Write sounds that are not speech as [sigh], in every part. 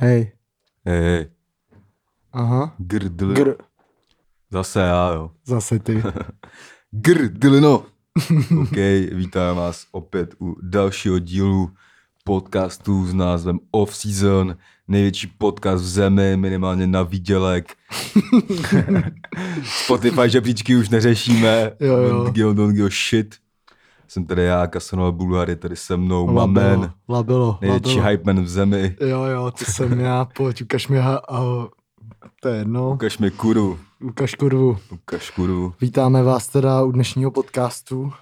Hej. Hej, hej. Aha. Grdl. Gr. Zase já, jo. Zase ty. [laughs] Grdlino. [laughs] OK, vítám vás opět u dalšího dílu podcastu s názvem Off Season. Největší podcast v zemi, minimálně na výdělek. [laughs] Spotify žebříčky už neřešíme. Jo, jo. Don't give, don't give a shit. Jsem tady já, Kasanova Bulhary, tady se mnou, Mamen. Labelo. Největší labelo. hype man v zemi. Jo, jo, to jsem já, pojď, ukaž mi, ha, a, to je jedno, Ukaž mi kuru. ukaž kurvu. Ukaž kuru. Vítáme vás teda u dnešního podcastu.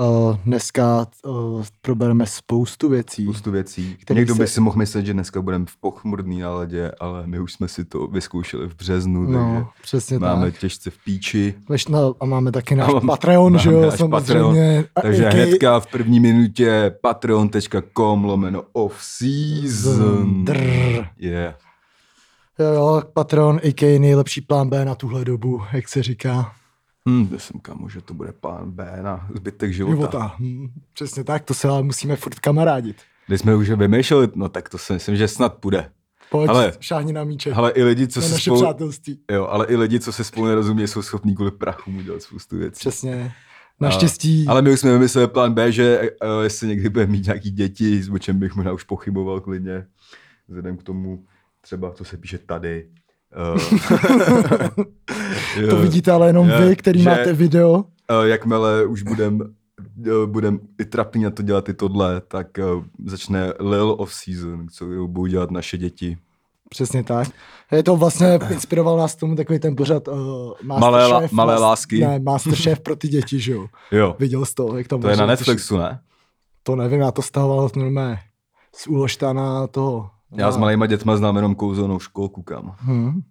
Uh, dneska uh, probereme spoustu věcí. spoustu věcí. Někdo by se- si mohl myslet, že dneska budeme v pochmurný náladě, ale my už jsme si to vyzkoušeli v březnu, No, takže přesně máme tak. těžce v píči. No, a máme taky náš Máme- Patreon, že jo, samozřejmě. A- Takže AKA hnedka v první minutě patreon.com lomeno off season. Drrr. Yeah. Jo, jo, Patreon, a.k.a. nejlepší plán B na tuhle dobu, jak se říká. Hm, to jsem kamo, že to bude plán B na zbytek života. Života. Hm, přesně tak, to se ale musíme furt kamarádit. Když jsme už vymýšleli, no tak to si myslím, že snad půjde. Pojď, Ale- šáhni na míček. Ale i lidi, co se spolu... přátelství. Jo, ale i lidi, co se spolu nerozumí, jsou schopní kvůli prachu udělat spoustu věcí. Přesně. Naštěstí. Ale my už jsme vymysleli plán B, že uh, jestli někdy bude mít nějaký děti, o čem bych možná už pochyboval klidně, vzhledem k tomu třeba, co se píše tady. Uh, [laughs] to vidíte ale jenom jo, vy, který že- máte video. Jakmile už budem budem i trapný na to dělat i tohle, tak začne Lil of Season, co budou dělat naše děti. Přesně tak. Je to vlastně, inspiroval nás tomu takový ten pořad uh, Malé la- malé lásky. Ne, Masterchef [laughs] pro ty děti, že jo. Jo, Viděl jsi to, jak tam to je na Netflixu, ne? To nevím, já to stahoval normálně z úložtana toho. Já s malýma dětma znám jenom kouzelnou školku, kam. Hm.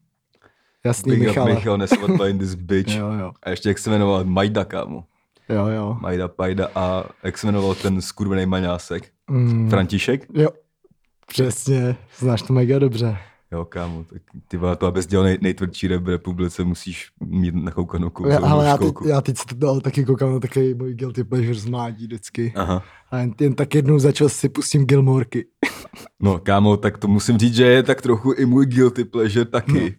Jasný, Big up Michale. Michal, nesvat in this bitch. Jo, jo. A ještě jak se jmenoval Majda, kámo. Jo, jo. Majda Pajda a jak se jmenoval ten skurvený maňásek? Mm, František? jo. Přesně, znáš to mega dobře. Jo, kámo, tak ty vole, to abys dělal nej, nejtvrdší rap v republice, musíš mít nakoukanou kouzelnou ale já teď, já teď dal taky koukám na takový můj guilty pleasure z mládí vždycky. Aha. A jen, jen tak jednou začal si pustím Gilmorky. No, kámo, tak to musím říct, že je tak trochu i můj guilty pleasure taky.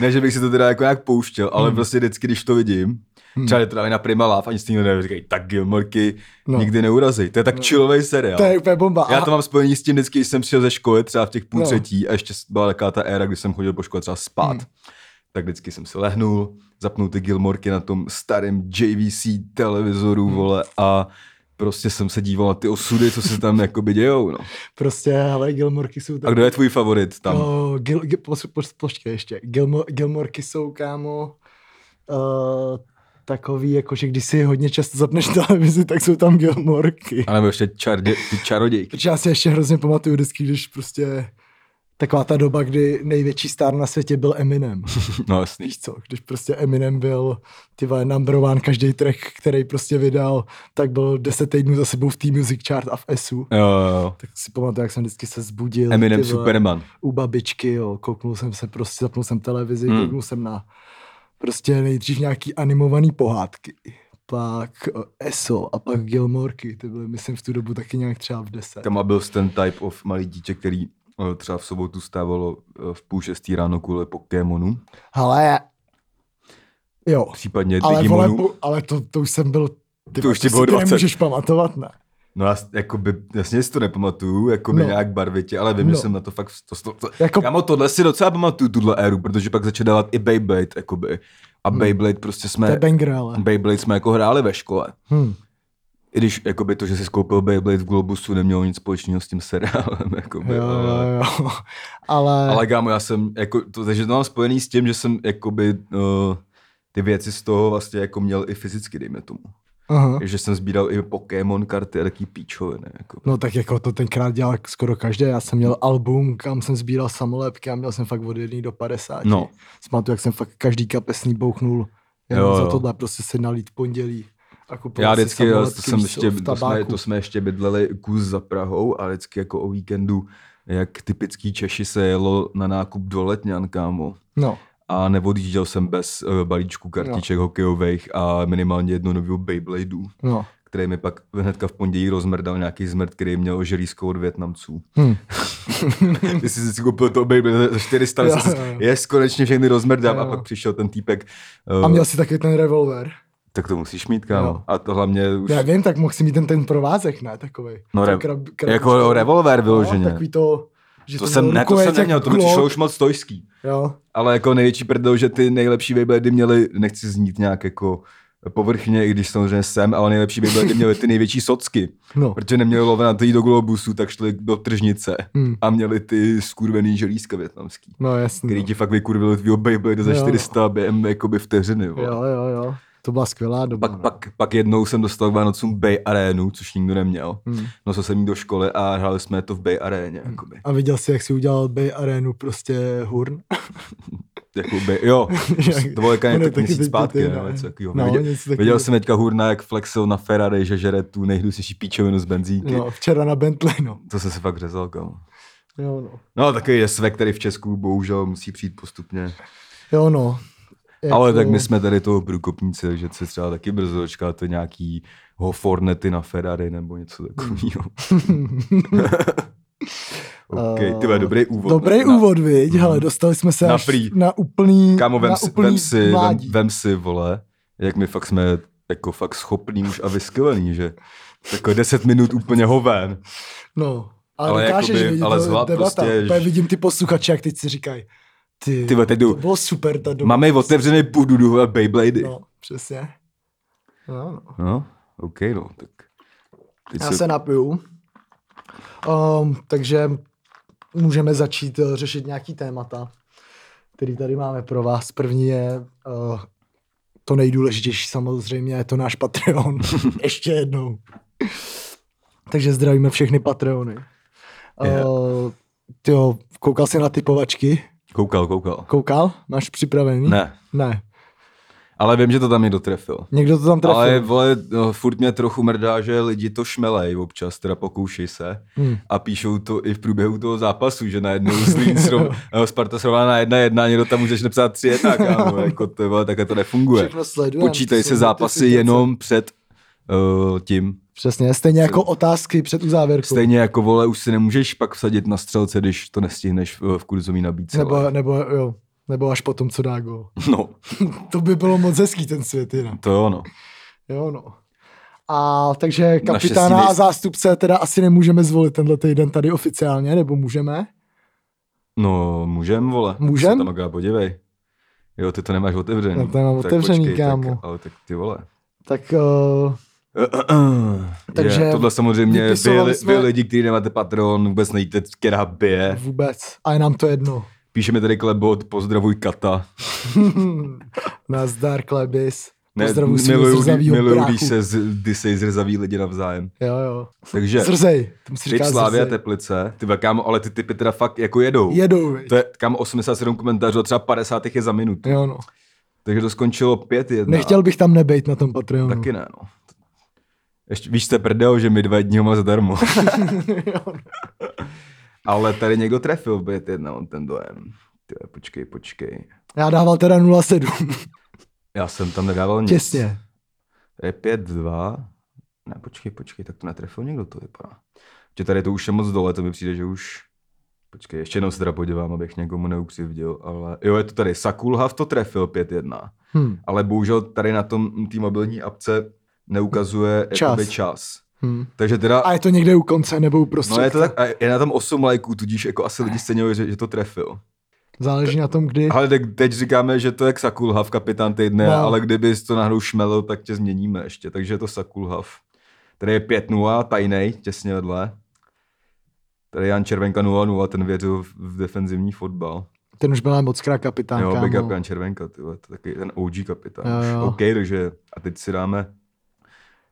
Ne, že bych si to teda jako nějak pouštěl, ale Hmm. prostě vždycky, když to vidím, třeba je to na Prima Love, ani stejně nevím, říkají, tak Gilmorky No. nikdy neurazí. To je tak chillový seriál. To je úplně bomba. Já to mám spojení s tím vždycky, když jsem přišel ze školy, třeba v těch půl No. třetí, a ještě byla taková ta éra, kdy jsem chodil po škole třeba spát. Hmm. Tak vždycky jsem si lehnul, zapnul ty Gilmorky na tom starém JVC televizoru, Hmm. vole, a prostě jsem se díval na ty osudy, co se tam jakoby dějou, no. Prostě, ale Gilmorky jsou tak... A kdo je tvůj favorit tam? Oh, Gil, Gil, pos, pos, počkej ještě. Gilmo, Gilmorky jsou, kámo, uh, takový, jako, že když si hodně často zapneš televizi, tak jsou tam Gilmorky. A nebo ještě čardě, ty čarodějky. Protože já si ještě hrozně pamatuju vždycky, když prostě taková ta doba, kdy největší star na světě byl Eminem. [laughs] No jasný. Víš co, když prostě Eminem byl ty vole, number one, každý track, který prostě vydal, tak byl 10 týdnů za sebou v té music chart a v SU. Jo, jo, jo. Tak si pamatuju, jak jsem vždycky se zbudil. Eminem Superman. U babičky, jo, kouknul jsem se prostě, zapnul jsem televizi, hmm. kouknul jsem na prostě nejdřív nějaký animovaný pohádky, pak eh, ESO a pak Gilmorky, ty byly, myslím, v tu dobu taky nějak třeba v 10. Tam byl ten type of malý dítě, který eh, třeba v sobotu stávalo eh, v půl šestý ráno kvůli Pokémonu, Ale, jo, případně ale, vole, ale to, to už jsem byl, ty, To už ti bylo ty 20. nemůžeš pamatovat, ne? No já jakoby, jasně si to nepamatuju, jakoby No. no. nějak barvitě, ale vím, no. Že jsem na to fakt, to, to, to, [laughs] Jako- Kámo, tohle si docela pamatuju, tuhle éru, protože pak začal dávat i Beyblade, jakoby. A Hmm. Beyblade prostě To je jsme, banger, ale. Beyblade jsme jako hráli ve škole. Hm. I když jakoby to, že jsi skoupil Beyblade v Globusu, nemělo nic společného s tím seriálem, [laughs] jakoby, Jo, ale... jo, jo. Ale, Ale kámo, já jsem, jako, to, takže to mám spojený s tím, že jsem, jakoby, uh, ty věci z toho vlastně jako měl i fyzicky, dejme tomu. Aha. Že jsem sbíral i Pokémon karty a taký píčoviny, jako. No tak jako to tenkrát dělal skoro každý. Já jsem měl album, kam jsem sbíral samolepky a měl jsem fakt od 1 do 50. No. Pamatuju, jak jsem fakt každý kapesný bouchnul jenom Jo, za jo. tohle prostě si nalít pondělí. A Já vždycky, jo, samolepky, to, jsem ještě, to, jsme, to jsme ještě bydleli kus za Prahou a vždycky jako o víkendu, jak typický Češi se jelo na nákup do Letňan, kámo. No, A neodjížděl jsem bez uh, balíčku kartiček no. hokejových a minimálně jedno nového Beybladeu, no. který mi pak hnedka v pondělí rozmrdal nějaký zmrt, který měl oželízko od Větnamců. Hm. [laughs] Ty jsi si koupil to Beyblade za 400, Jo, jo, jo. jest, konečně všechny rozmrdám a pak přišel ten týpek. A Uh, měl si taky ten revolver. tak to musíš mít, kámo. Jo. A to hlavně už... Já vím, tak mohl si mít ten, ten provázek, ne? Takový. No, re- jako revolver vyloženě. No, takový to, že to, jsem, ne, to jsem neměl, to mi přišlo už moc stojský. Jo, Ale jako největší prdel, že ty nejlepší Beyblady měly, nechci znít nějak jako povrchně, i když samozřejmě jsem, ale nejlepší Beyblady měly ty největší socky. no. Protože neměli lovenatý do globusu, tak šli do tržnice Hm. a měli ty skurvený želízka větnamský. No jasný. Který no. ti fakt vykurvili tvýho Beyblade za Jo, no. 400 během jakoby vteřiny. vole. Jo, jo, jo. To byla skvělá doba. Pak, no. pak, pak jednou jsem dostal k Vánocům Bay Arénu, což nikdo neměl. Hm. Nosil jsem jí do školy a hráli jsme to v Bay Aréně. Jakoby. A viděl jsi, jak si udělal Bay Arenu prostě hurn? [laughs] Jako Bay, jo, [laughs] to bylo Ono tak měsíc zpátky, no. něco takového. No, viděl, něco viděl jsem teďka Hurna, jak flexil na Ferrari, že žere tu nejhnusnější píčovinu z benzínky. No, včera na Bentley, no. To jsem se fakt řezal, kámo. Jo, no. No, takový je svek, který v Česku bohužel musí přijít postupně. Jo, no. Jako... Ale tak my jsme tady toho průkopníci, takže se třeba taky brzo dočkáte nějaký Fornety na Ferrari nebo něco takového. [laughs] OK, ty dobrý úvod. Dobrý na, úvod, viď? Hele, dostali jsme se Na až free. na úplný, Kámo, vem na si, úplný vem, si, vem, vem si, vole, jak my fakt jsme jako fakt schopný už a vyskvělení, že jako 10 minut úplně hoven. No, ale, Ale ale dokážeš jakoby- vidět, ale zvlád debata. prostě, že- vidím ty posluchače, jak teď si říkají, ty, Ty to jdu. bylo super ta doba. Máme otevřený půdu a Beyblady. No. Přesně. No, no. no, OK, no, tak. Teď Já se napiju. Um, takže můžeme začít uh, řešit nějaký témata, který tady máme pro vás. První je uh, to nejdůležitější samozřejmě, je to náš Patreon. [laughs] Ještě jednou. takže zdravíme všechny Patreony. Je. Uh, tyjo, koukal jsi na typovačky? Koukal, koukal. Koukal? Máš připravený? Ne, Ne. ale vím, že to tam někdo trefil. Někdo to tam trefil. Ale vole, no, furt mě trochu mrdá, že lidi to šmelej občas, teda pokoušej se. Hmm. A píšou to i v průběhu toho zápasu, že najednou Zlín srov, no, Sparta srovná na jedna jedna, někdo tam začne psát tři jedna, kámo, [laughs] jako to, vole, takhle to nefunguje. Počítají se zápasy jenom před uh, tím. Přesně, stejně jako otázky před uzávěrkou. Stejně jako vole, už si nemůžeš pak vsadit na střelce, když to nestihneš v, v kurzový nabídce. Nebo, vole. nebo, jo, nebo až potom, co dá gol. [laughs] No, [laughs] To by bylo moc hezký ten svět jinak. to jo, no. Jo, no. A takže kapitána a zástupce teda asi nemůžeme zvolit tenhle týden tady oficiálně, nebo můžeme? No, můžem, vole. Můžem? Tam aká, podívej. Jo, ty to nemáš otevřený. Já to nemám Tak otevřený, počkej, kámo. Tak, ale tak ty vole. Tak uh, [clears throat] Takže je, tohle samozřejmě vy, jsme- vy lidi, kteří nemáte Patreon, vůbec nevíte, která bije. vůbec. A je nám to jedno. Píše mi tady Klebot, pozdravuj Kata. [laughs] Nazdar, Klebis. Ne, Pozdravuji svého miluju, miluju, když se z, když se zrzavý lidi navzájem. Jo, jo. Takže Zrzej. Typ říká Slávy a. Teplice, ty kámo, ale ty typy teda fakt jako jedou. Jedou, viď? To je, kam 87 komentářů a třeba 50 je za minutu. Jo, no. Takže to skončilo 5-1. Nechtěl bych tam nebejt na tom Patreonu. Taky ne, no. Ještě, víš, jste prdel, že my dva dní ho má zadarmo. [laughs] Ale tady někdo trefil v 5-1, on ten dojem. Ty, počkej, počkej. Já dával teda 0,7. [laughs] Já jsem tam nedával nic. Těsně. Je 5-2. Ne, počkej, počkej, tak to netrefil někdo, to vypadá. Že tady to už je moc dole, to mi přijde, že už... Počkej, ještě jednou se teda podívám, abych někomu neukřivdil, ale jo, je to tady. Sakulhav to trefil 5-1, Hm. ale bohužel tady na tom té mobilní apce neukazuje Čas. jakoby čas. Hm. Takže teda... A je to někde u konce nebo uprostřed? No je to tak, a je na tom 8 lajků, tudíž jako asi lidi scenili, že, že to trefil. Záleží na tom, kdy. Ale teď říkáme, že to je Sakulhav, kapitán týdne, No. ale kdyby to náhodou šmelil, tak tě změníme ještě, takže je to Sakulhav. Tady je 5-0, tajnej, těsně vedle. Tady Jan Červenka 0-0, ten věřil v- defenzivní fotbal. Ten už byl moc krát kapitán, Jo, big up Jan Červenka, ty vole, to je taky ten OG kapitán. Jo, jo. OK, takže a teď si dáme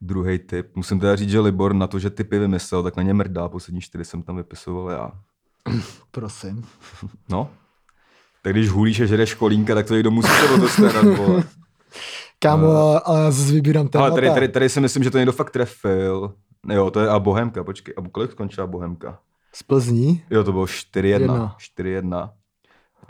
druhý tip. Musím teda říct, že Libor na to, že typy vymyslel, tak na ně mrdá, poslední čtyři jsem tam vypisoval já. [clears throat] Prosím. No. Tak když hulíš a žereš kolínka, tak to někdo musí to dostarat, vole. Kámo, ale, ale já zase vybírám témata. Ale tady, tady, tady si myslím, že to někdo fakt trefil. Jo, to je a Bohemka, počkej. A kolik skončila Bohemka? Z Plzní? Jo, to bylo 4-1. Jedna. 4-1.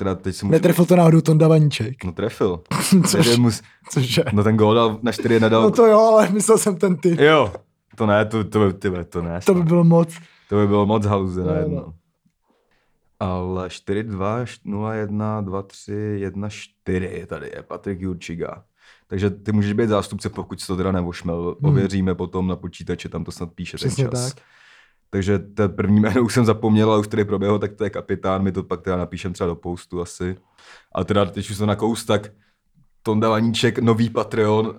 Teda teď si můžu... Netrefil to náhodou Tonda Vaníček. No trefil. [laughs] Což, mus... cože? No ten gól dal na 4 nedal. No to jo, ale myslel jsem ten ty. Jo, to ne, to, to, to, to, to ne. To by bylo moc. To by bylo moc haluze na No, jedno. no. Ale 4-2, 0-1, 2-3, 1-4 tady je Patrik Jurčiga. Takže ty můžeš být zástupce, pokud jsi to teda nevošmel. Hmm. Ověříme potom na počítači, tam to snad píše Přesně ten čas. tak. Takže to první jméno už jsem zapomněl, ale už tady proběhlo, tak to je kapitán, my to pak teda napíšem třeba do postu asi. A teda teď už to na kous, tak Tonda Vaníček, nový Patreon,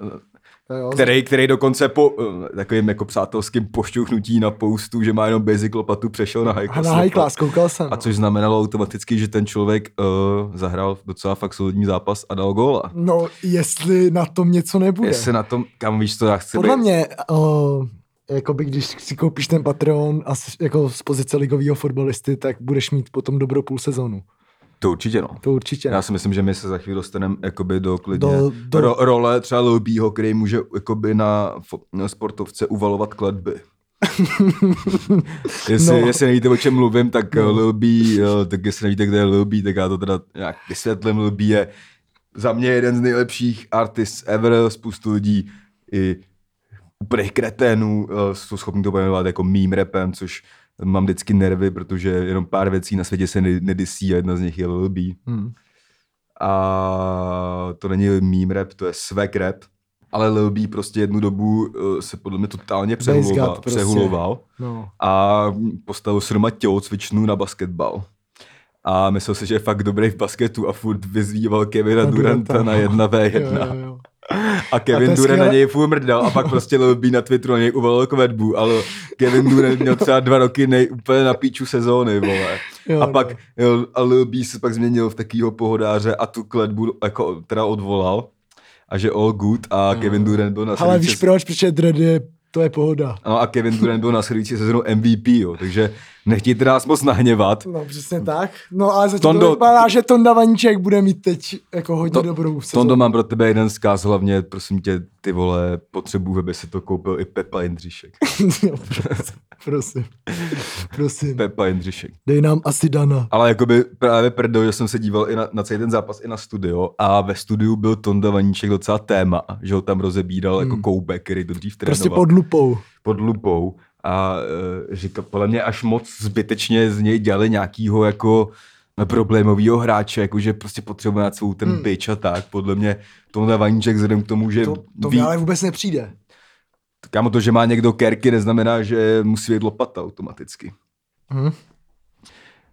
jo, který, který dokonce po eh, takovým jako přátelským pošťouchnutí na postu, že má jenom basic lopatu, přešel na high A class. na high class, koukal jsem. A což znamenalo automaticky, že ten člověk uh, zahrál docela fakt solidní zápas a dal góla. No, jestli na tom něco nebude. Jestli na tom, kam víš, to já chci Podle být. mě, uh, jakoby když si koupíš ten Patreon a jako z pozice ligového fotbalisty, tak budeš mít potom dobrou půl sezónu. To určitě no. To určitě. Já si myslím, že my se za chvíli dostaneme jakoby do klidně Do- do. Ro, role třeba Lilbího, který může jakoby na, na sportovce uvalovat kletby. [laughs] jestli, No. jestli nevíte, o čem mluvím, tak No. no. Lilbí, tak jestli nevíte, kde je Lilbí, tak já to teda nějak vysvětlím. Lilbí je za mě jeden z nejlepších artist ever, spoustu lidí i úplných kreténů eh, jsou schopni to pojmenovat jako meme rapem, což mám vždycky nervy, protože jenom pár věcí na světě se ne- nedisí a jedna z nich je Lil B. Hmm. A to není meme rap, to je swag rap. Ale Lil B prostě jednu dobu uh, se podle mě totálně přehuloval, prostě. přehuloval No. a postavil si doma tělocvičnu na basketbal. A myslel si, že je fakt dobrý v basketu a furt vyzýval Kevina Na Duranta Duranta, na no. 1v1. Jo, jo, jo. A Kevin Durant na skvělé- něj furt mrdal a pak prostě Lil B na Twitteru na něj uvalil kvedbu, ale Kevin Durant měl třeba dva roky nej, úplně na píču sezóny, vole. Jo, a no. pak a Lil B se pak změnil v takového pohodáře a tu kletbu jako teda odvolal a že all good a Kevin Durant byl na Ale víš proč? Protože dread je, to je pohoda. No a Kevin Durant byl na srdící sezónu MVP, jo, takže nechtějte nás moc nahněvat. No přesně tak. No ale zatím Tondo- to vypadá, že Tonda Vaníček bude mít teď jako hodně To- dobrou sezónu. Tondo, mám pro tebe jeden zkaz, hlavně, prosím tě, ty vole, potřebuji, aby si to koupil i Pepa Jindřišek. [laughs] Jo, prosím, prosím. Prosím. Pepa Jindřišek. Dej nám asi Dana. Ale jakoby právě prdo, že jsem se díval i na, na celý ten zápas i na studio a ve studiu byl Tonda Vaníček docela téma, že ho tam rozebíral jako Hmm. koubek, který to dřív trénoval Prostě pod lupou. pod lupou a říká, podle mě až moc zbytečně z něj dělali nějakýho jako problémového hráče, jakože prostě potřebuje na svou ten Hmm. hmm. bitch a tak. Podle mě Tonda Vaníček vzhledem k tomu, že To, to ví, mi ale vůbec nepřijde. kámo to, že má někdo kerky, neznamená, že musí být lopata automaticky. Hm?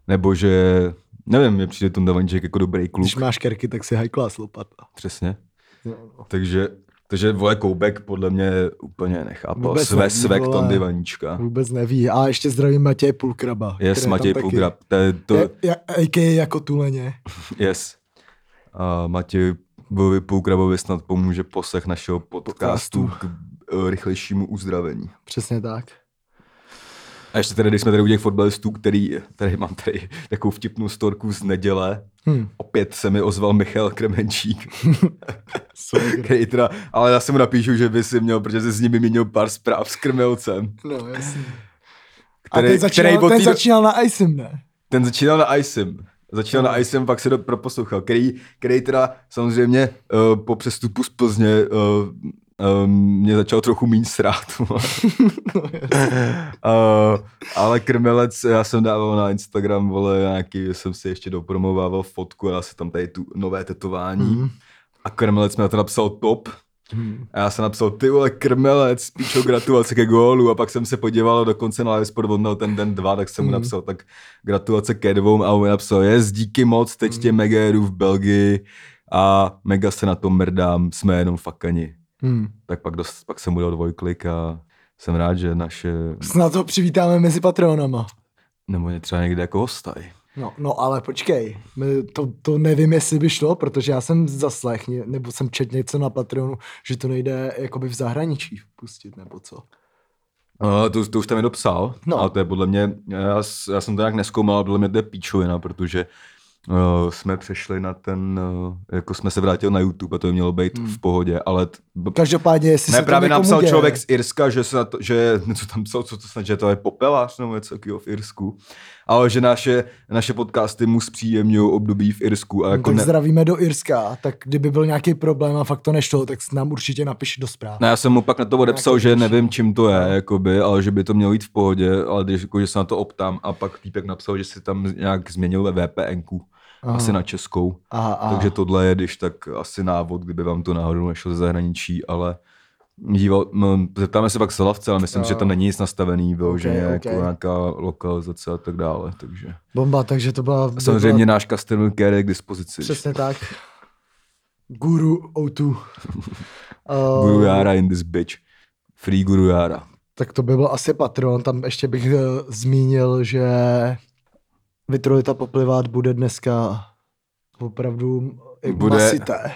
Nebo že, nevím, mě přijde Tonda Vaníček jako dobrý kluk. Když máš kerky, tak si high class lopata. Přesně. Jo, no. Takže, takže vole Koubek podle mě úplně nechápal. Vůbec Své neví, svek vole. Tondy Vaníčka. Vůbec neví. A ještě zdravím Matěje Pulkraba. Yes, je Matěj. Pulgrab. To, je- to, Je, je, AKA jako tuleně. [laughs] Yes. A Matěj Bovi Pulgrabovi snad pomůže poslech našeho podcastu Podcastu. k rychlejšímu uzdravení. Přesně tak. A ještě tedy, když jsme tady u těch fotbalistů, který, tady mám tady takovou vtipnou storku z neděle, Hm. opět se mi ozval Michal Kremenčík, [laughs] který teda, ale já si mu napíšu, že by si měl, protože jsi s nimi měl pár zpráv s Krmelcem. No, jasně. A Který, ten začínal, který ten začínal na ISIM, ne? Ten začínal na ISIM. Začínal No. na ISIM, pak se do, proposlouchal, který, který teda samozřejmě uh, po přestupu z Plzně uh, um, mě začal trochu méně srát. uh, ale Krmelec, já jsem dával na Instagram, vole, nějaký, jsem si ještě dopromovával fotku a já se tam tady tu nové tetování. Mhm. A Krmelec mi na to napsal top. Hm. A já jsem napsal, ty vole, krmelec, píčo, gratulace ke gólu. A pak jsem se podíval dokonce na live sport, on ten den dva, tak jsem mu Mhm. napsal, tak gratulace ke dvou. A on mi napsal, jest, díky moc, teď Mhm. tě mega jedu v Belgii a mega se na to mrdám, jsme jenom fakani. Hm. Tak pak, dost, pak jsem mu dal dvojklik a jsem rád, že naše, Snad ho přivítáme mezi Patreonama. nebo mě třeba někde jako hostaj. No, no ale počkej, My- to, to nevím, jestli by šlo, protože já jsem zaslech, nebo jsem četl něco na Patreonu, že to nejde jakoby v zahraničí pustit, nebo co. Uh, to, to už tam je dopsal, No. ale to je podle mě, já, já jsem to nějak neskoumal, podle mě to je píčovina, protože uh, jsme přešli na ten, uh, jako jsme se vrátili na YouTube a to by mělo být Hmm. v pohodě, ale t, Každopádně, jestli ne, se právě napsal děje, člověk z Irska, že se na to, že [laughs] něco tam psal, co to snad, že to je popelář nebo něco takového v Irsku ale že naše, naše podcasty mu zpříjemňují období v Irsku. A No, jako tak ne, zdravíme do Irska, tak kdyby byl nějaký problém a fakt to nešlo, tak nám určitě napiš do zpráv. Ne, já jsem mu pak na to odepsal, Nějaký že nevím, čím to je, No. jakoby, ale že by to mělo jít v pohodě, ale když, jako, že se na to optám a pak týpek napsal, že si tam nějak změnil ve VPNku, Aha. asi na českou. Aha, aha. Takže tohle je, když tak asi návod, kdyby vám to náhodou nešlo ze zahraničí, ale díval, no, zeptáme se pak Salavce, ale myslím, Jo. že tam není nic nastavený, vyloženě Ok, jako ok. nějaká lokalizace a tak dále, takže. Bomba, takže to byla... A samozřejmě náš customer care je k dispozici. Přesně tak. Guru O2. Uh, [laughs] Guru Jara in this bitch. Free Guru Jara. Tak to by byl asi Patron. Tam ještě bych uh, zmínil, že Vitrolita poplivat bude dneska opravdu Bude- masité.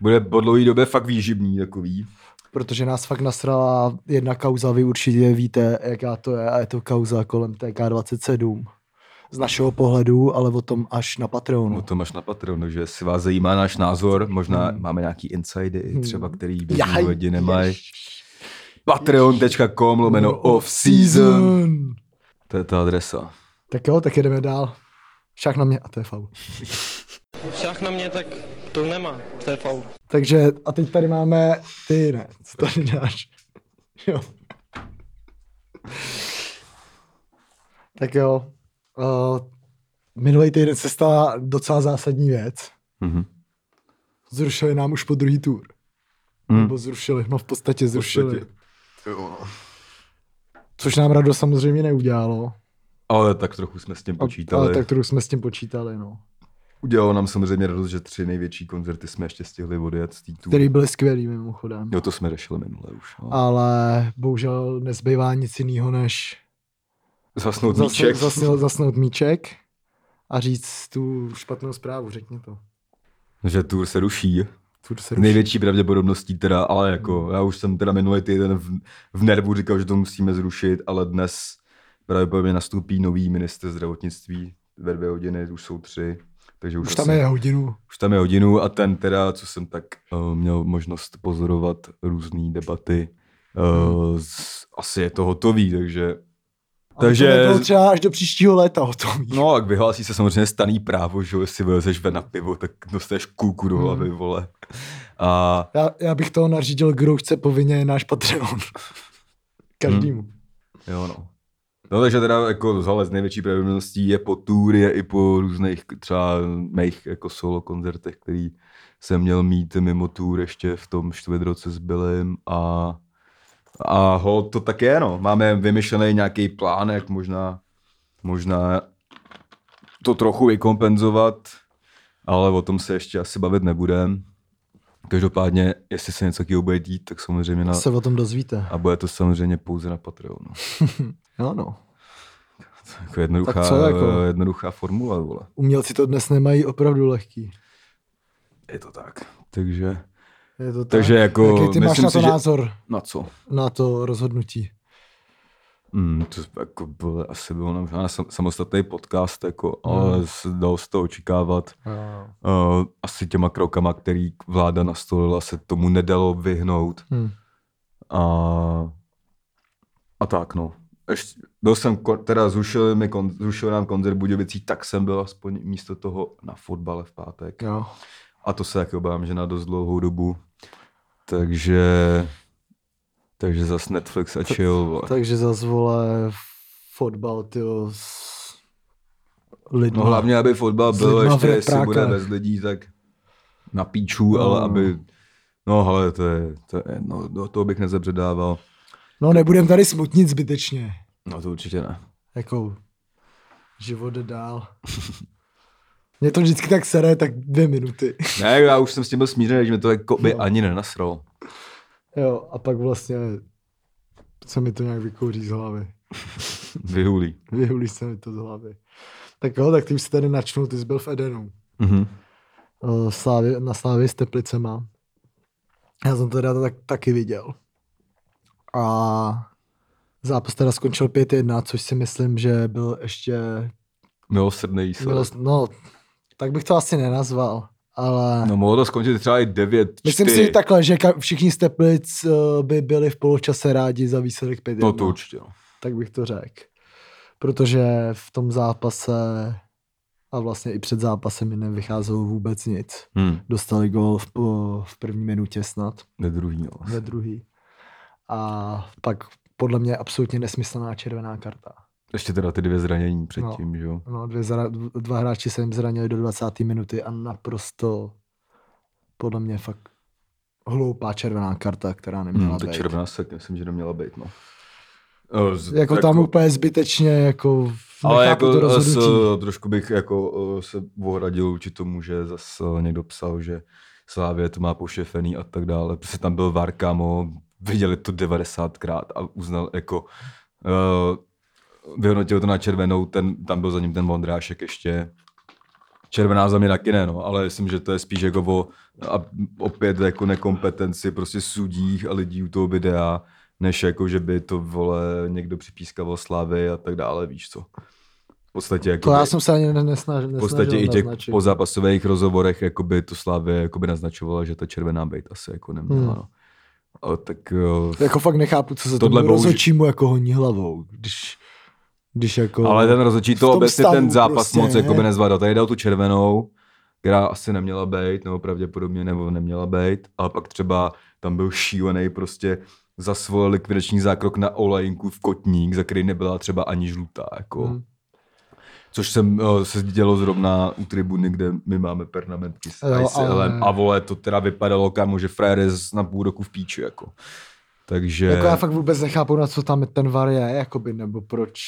Bude po dlouhé době fakt výživný takový. Protože nás fakt nasrala jedna kauza, vy určitě víte, jaká to je, a je to kauza kolem TK27. Z našeho pohledu, ale o tom až na Patreonu. O tom až na Patreon, takže jestli vás zajímá náš názor, možná Hmm. máme nějaký insidy, třeba který běžní lidi nemají. Patreon.com lomeno off season. To je ta adresa. Tak jo, tak jedeme dál. Však na mě a to je faul. Šach na mě, tak to nemá, to je faul. Takže a teď tady máme ty, ne, co tady dáš? Jo. Tak jo. Uh, minulý týden se stala docela zásadní věc. Mhm. Zrušili nám už po druhý tour. Hmm. Nebo zrušili, no v podstatě zrušili. podstatě. Jo. Což nám radost samozřejmě neudělalo. Ale tak trochu jsme s tím počítali. Ale tak trochu jsme s tím počítali, no. Udělalo nám samozřejmě radost, že tři největší koncerty jsme ještě stihli odjet z té tu. Který byly skvělý mimochodem. Jo, to jsme řešili minule už. No. Ale bohužel nezbývá nic jiného, než Zasnout míček. zasnout, zasnout míček a říct tu špatnou zprávu, řekni to. Že tour se ruší. Tour se ruší. největší pravděpodobností teda, ale jako, já už jsem teda minulý týden v, v nervu říkal, že to musíme zrušit, ale dnes pravděpodobně nastoupí nový minister zdravotnictví ve dvě hodiny, už jsou tři, takže už, Už asi, tam je hodinu. už tam je hodinu a ten teda, co jsem tak uh, měl možnost pozorovat různé debaty, uh, z, asi je to hotový, takže Ale Takže- To třeba až do příštího léta hotový. No, tak vyhlásí se samozřejmě staný právo, že jestli vylezeš ven na pivo, tak dostaneš kůlku do Hmm. hlavy, vole. A Já, já bych toho nařídil, kdo chce povinně náš Patreon. [laughs] Každému. jo, no. No, takže teda jako zale z největší pravděpodobností je po tour, je i po různých třeba mých jako solo koncertech, který jsem měl mít mimo tour ještě v tom čtvrtroce s Billem a a ho, to tak je, no. Máme vymyšlený nějaký plán, jak možná, možná to trochu vykompenzovat, ale o tom se ještě asi bavit nebudem. Každopádně, jestli se něco takového bude dít, tak samozřejmě na, Se o tom dozvíte. a bude to samozřejmě pouze na Patreonu. [laughs] Jo, no. Jako jednoduchá, Tak co, jako? jednoduchá formula, vole. Umělci to dnes nemají opravdu lehký. Je to tak. Takže, Je to tak. Takže jako, Jaký ty máš na to si, že- názor, na co? na to rozhodnutí? Mm, to jako bylo, asi bylo možná sam, samostatný podcast, jako, ale se dalo se to očekávat. Uh, asi těma krokama, který vláda nastolila, se tomu nedalo vyhnout. Hm. A, a tak, no. Ještě, byl jsem, teda zrušil, mi zrušil nám koncert Budějovicí, tak jsem byl aspoň místo toho na fotbale v pátek. Jo. A to se taky obávám, že na dost dlouhou dobu. Takže, takže zas Netflix a chill. vole. Takže zase vole fotbal, tyjo, s lidma. No hlavně, aby fotbal byl, ještě jestli bude bez lidí, tak na píčů, No. ale aby... No ale to je, to je no, do toho bych nezabředával. No nebudem tady smutnit zbytečně. No to určitě ne. Jako život jde dál. [laughs] Mě to vždycky tak sere, tak dvě minuty. [laughs] Ne, já už jsem s tím byl smířený, že mi to jako by No. ani nenasral. Jo, a pak vlastně se mi to nějak vykouří z hlavy. [laughs] Vyhulí. Vyhulí se mi to z hlavy. Tak jo, tak ty už si tady načnu, ty jsi byl v Edenu. Mhm. Eh, Slávě, na Slávě s Teplicema. Já jsem to teda tak, taky viděl. A zápas teda skončil 5-1, což si myslím, že byl ještě... Milosrdný výsledek. Byl, no, tak bych to asi nenazval, ale... No mohlo to skončit třeba i 9 Myslím si takhle, že všichni z Teplic eh, by byli v poločase rádi za výsledek 5 No to určitě. No. Tak bych to řekl. protože v tom zápase a vlastně i před zápasem mi nevycházelo vůbec nic. Hmm. Dostali gol v, v první minutě snad, Ve druhý, no. ve druhý. A pak podle mě absolutně nesmyslná červená karta. Ještě teda ty dvě zranění předtím, že jo. No, dvě zra, dva hráči se jim zranili do 20. minuty a naprosto podle mě fakt hloupá červená karta, která neměla Hmm, ta být. červená se myslím, že neměla být, no. O, z- Jako tam úplně zbytečně, jako ale jako to rozhodnutí. s, trošku bych jako se ohradil vůči tomu, že zase někdo psal, že Slávě to má pošefený a tak dále. Prostě tam byl VAR, kámo, viděli to 90krát a uznal jako uh, vyhodnotil to na červenou, ten, tam byl za ním ten Vondrášek ještě. Červená za mě taky ne, no, ale myslím, že to je spíš jako o, a opět jako nekompetenci prostě sudích a lidí u toho videa, než jako, že by to vole někdo připískal slávy a tak dále, víš co. V podstatě jako To já jsem se ani ne- nesnažil, v podstatě i těch naznačit. pozápasových rozhovorech jakoby to Slávě jakoby naznačovala, že ta červená bejt asi jako neměla. Hmm. No. A tak jo, Jako fakt nechápu, co se Tohle tomu bohužel- rozhodčímu jako honí hlavou, když, když jako... ale ten rozhodčí to obecně ten zápas prostě, moc ne? jakoby nezvládal. Tady dal tu červenou, která asi neměla být, nebo pravděpodobně nebo neměla být, ale pak třeba tam byl šílený prostě za svůj likvidační zákrok na olejinku v kotník, za který nebyla třeba ani žlutá. Jako. Hmm. Což jsem, eh, se dělo zrovna u tribuny, kde my máme pernamentky s Jo, ICLem ale- a vole, to teda vypadalo kámo, že frajer je na půl roku v píči, jako. Takže... Jako já fakt vůbec nechápu, na co tam ten VAR je, jakoby, nebo proč...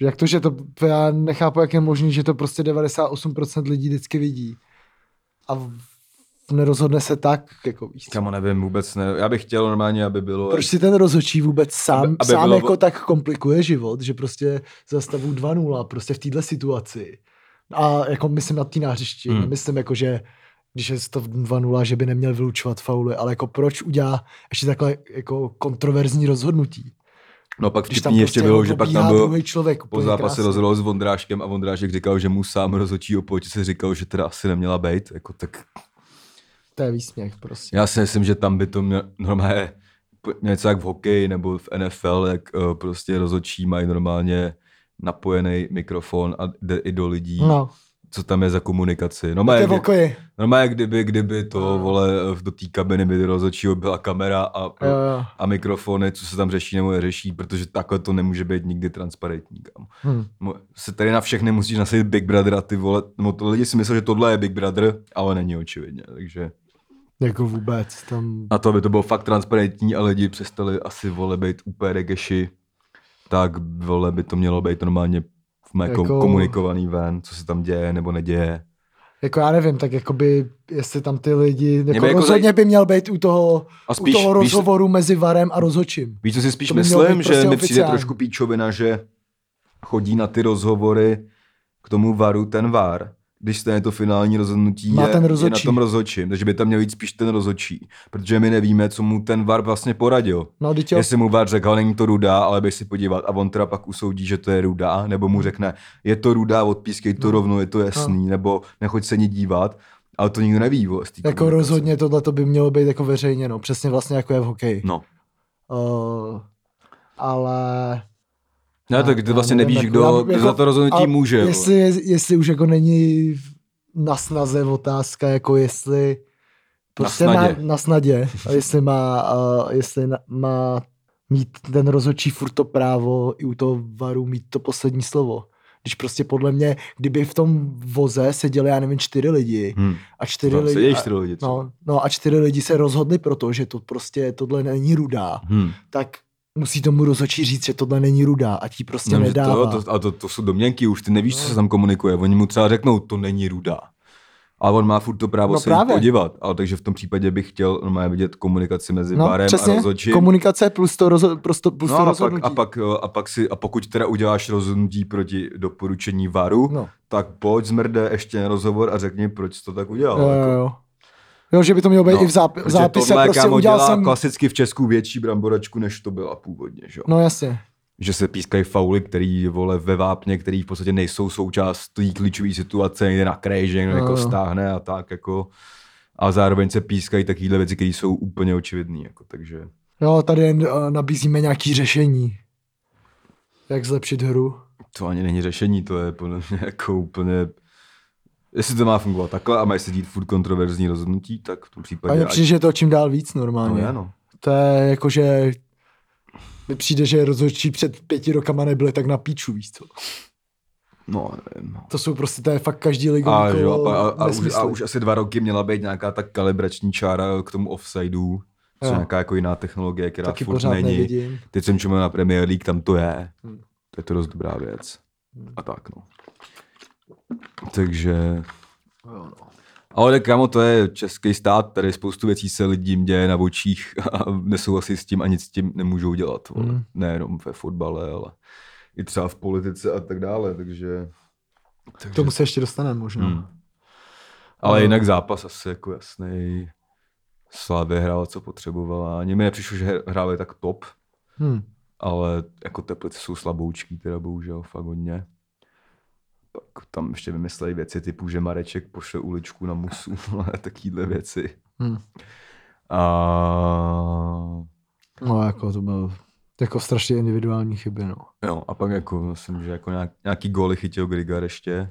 Jak to, že to, já nechápu, jak je možný, že to prostě 98% lidí vždycky vidí. A nerozhodne se tak, jako víš. co. Kamo, nevím, vůbec ne. Já bych chtěl normálně, aby bylo... Proč si ten rozhodčí vůbec sám, Aby- aby, sám bylo- jako tak komplikuje život, že prostě zastavu 2-0 prostě v této situaci. A jako myslím na té nářišti, Hmm. myslím jako, že když je to 2-0, že by neměl vylučovat fauly, ale jako proč udělá ještě takhle jako kontroverzní rozhodnutí. No pak vtipný ještě prostě bylo, jako že pak tam byl člověk, po zápase rozhodl s Vondráškem a Vondrášek říkal, že mu sám rozhodčí opoči se říkal, že teda asi neměla být. Jako, tak To je výsměch prostě. já si myslím, že tam by to měl, normálně něco jak v hokeji nebo v NFL, jak uh, prostě rozhodčí mají normálně napojený mikrofon a jde i do lidí, No, co tam je za komunikaci. to je kdy, normálně kdyby, kdyby to, No. vole, do té kabiny by rozhodčího byla kamera a, Jo, jo. a mikrofony, co se tam řeší nebo neřeší, protože takhle to nemůže být nikdy transparentní. Kam. Hm. Mo- Se tady na všechny musíš nasadit Big Brother a ty vole, no to lidi si myslí, že tohle je Big Brother, ale není očividně, takže Jako vůbec. Tam... na to, aby to bylo fakt transparentní a lidi přestali asi vole být úplně regeši, tak vole by to mělo být normálně jako, Jako- komunikovaný ven, co se tam děje nebo neděje. Jako já nevím, tak jakoby, jestli tam ty lidi, jako, by jako rozhodně by měl být u toho, A spíš, u toho víš, rozhovoru mezi Varem a rozhodčím. Víš, co si spíš myslím, že prostě mi přijde trošku píčovina, že chodí na ty rozhovory k tomu varu ten var, když stejně to finální rozhodnutí Má je, ten je na rozhodčí. tom rozhodčím, takže by tam měl jít spíš ten rozhodčí, protože my nevíme, co mu ten var vlastně poradil. No, jo. Jestli mu VAR řekl, "Ale není to rudá, ale běž si podívat a on teda pak usoudí, že to je rudá, nebo mu řekne, je to rudá, odpískej to No. rovnou, je to jasný, nebo nechoď se ní dívat, ale to nikdo neví. Té Jako rozhodně tohle to by mělo být jako veřejně, no. Přesně vlastně jako je v hokeji. No. Uh, ale... Ne, tak ty vlastně nevíš, kdo, jako- za to rozhodnutí a může. Jestli, jestli už jako není na snaze otázka, jako jestli prostě Na má snadě. na snadě, a jestli má, uh, jestli na, má mít ten rozhodčí furt to právo i u toho varu mít to poslední slovo. Když prostě podle mě, kdyby v tom voze seděli, já nevím, čtyři lidi Hm. a čtyři Tam lidi... a- čtyři lidi. No, no a čtyři lidi se rozhodli pro to, že to prostě tohle není rudá, Hm. tak musí tomu rozhodčí říct, že tohle není rudá a ti prostě že nedává. To, to, a to, to jsou domněnky už, ty nevíš, co se tam komunikuje. Oni mu třeba řeknou, to není rudá. Ale on má furt to právo No se právě. podívat. Ale takže v tom případě bych chtěl normálně vidět komunikaci mezi no, barem a přesně, rozhodčím. komunikace plus to, rozho- plus to, plus No to a pak, rozhodnutí. a, pak, jo, a, pak si, a pokud teda uděláš rozhodnutí proti doporučení VARu, No. tak pojď zmrde ještě na rozhovor a řekni, proč jsi to tak udělal. Jo, jako. jo, jo. Jo, že by to mělo být No, i v, záp- v zápise, tohle, prostě kámo, udělal dělá jsem... klasicky v Česku větší bramboračku, než to byla původně. Že, jo? No jasně. že se pískají fauly, který vole ve vápně, který v podstatě nejsou součást té klíčové situace, někde na kraji, že někdo No, jako no. stáhne a tak jako. A zároveň se pískají takovéhle věci, které jsou úplně očividné. Jako, takže Jo, tady uh, nabízíme nějaký řešení. Jak zlepšit hru? To ani není řešení, to je podle mě jako úplně... Jestli to má fungovat takhle a mají se dít furt kontroverzní rozhodnutí, tak v tom A případě... mně ať- přijde, že je to čím dál víc normálně. to je, no. To je jako, že mi přijde, že rozhodčí před pěti rokama nebyly tak na píču, víš co. No, nevím. no. To jsou prostě, to je fakt každý ligový A, jo, a, a, a, už, a už asi dva roky měla být nějaká ta kalibrační čára k tomu offsideu, co nějaká jako jiná technologie, která Taky furt není. nevidím. Teď jsem čuměl na Premier League, tam to je. Hmm. To je to dost dobrá věc. A tak, no. Takže... Jo, no. Ale tak kámo, to je český stát, tady spoustu věcí se lidím děje na očích a nesouhlasí s tím a nic s tím nemůžou dělat. Vole. Hmm. Nejenom ve fotbale, ale i třeba v politice a tak dále, takže... K tomu se ještě dostaneme možná. Hmm. Ale No. jinak zápas asi jako jasný. Slávě hrála, co potřebovala. Ani mi nepřišlo, že hráli tak top, Hmm. ale jako teplice jsou slaboučký, teda bohužel fakt hodně. Pak tam ještě vymyslejí věci typu, že Mareček pošle uličku na musu [laughs] a takovýhle věci. Hmm. A No jako to byl jako strašně individuální chyby, no. jo, a pak jako myslím, že jako nějak, nějaký góly chytil Grigar ještě.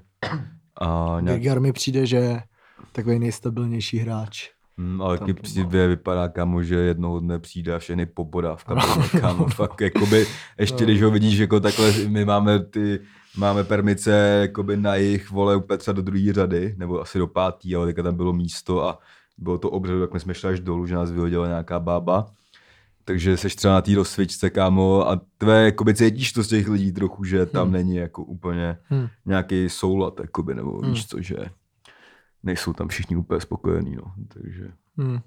A nějak, Gergar mi přijde, že je takový nejstabilnější hráč. Hmm, ale taky přijde, vypadá kámo, že jednoho dne přijde a všechny pobodá v kabině, [laughs] kámo, fakt, jakoby, ještě No. když ho vidíš, jako takhle, my máme ty, máme permice, jakoby na jejich vole úplně třeba do druhé řady, nebo asi do pátý, ale teďka tam bylo místo a bylo to obřadu, jak my jsme šli až dolů, že nás vyhodila nějaká bába. Takže seš třeba na té rozsvičce, kámo, a tvé, jakoby cítíš to z těch lidí trochu, že tam Hmm. není jako úplně Hmm. nějaký soulad, jakoby, nebo Hmm. víš co, že nejsou tam všichni úplně spokojení, no, takže... Hmm.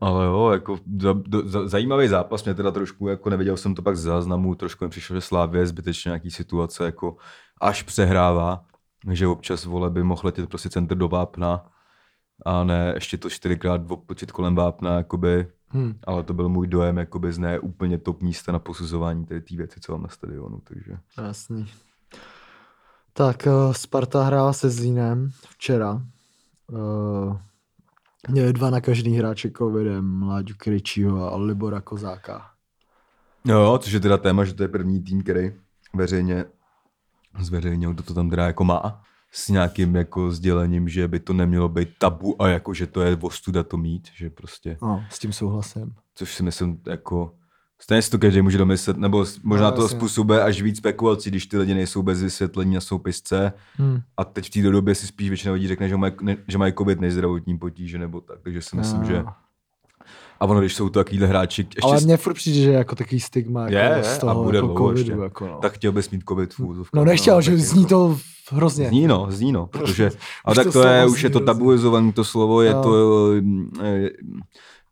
Ale jo, jako za, do, za, zajímavý zápas, mě teda trošku, jako neviděl jsem to pak z záznamu, trošku mi přišlo, že Slávě zbytečně nějaký situace jako až přehrává, že občas vole by mohl letět prostě centr do vápna a ne ještě to čtyřikrát opočit kolem vápna, jakoby, Hmm. ale to byl můj dojem, jakoby z ne úplně top místa na posuzování tady té věci, co mám na stadionu, takže. Jasný. Tak uh, Sparta hrála se Zlínem včera. Uh, měli dva na každý hráče covidem, Mláďu Kryčího a Libora Kozáka. Jo, jo, což je teda téma, že to je první tým, který veřejně zveřejnil, kdo to tam teda jako má, s nějakým jako sdělením, že by to nemělo být tabu a jako, že to je ostuda to mít, že prostě, No, s tím souhlasím. což si myslím jako, stejně si to každý může domyslet, nebo možná No, to jasně. způsobuje až víc spekulací, když ty lidi nejsou bez vysvětlení na soupisce Hmm. a teď v té době si spíš většina lidí řekne, že mají, ne, že mají covid než zdravotní potíže nebo tak, takže si myslím, Jo. že a ono, když jsou to takovýhle hráči, ještě Ale mně furt přijde, že jako takový stigma jako Je, je, z a toho bude jako covidu. ještě. Jako, no. tak chtěl bys mít covid v úzovkách. no nechtěl, že tak zní jako- to hrozně. Zní no, zní no, protože, [laughs] ale Už tak to to je, už je to tabuizované to slovo, je Jo. to eh,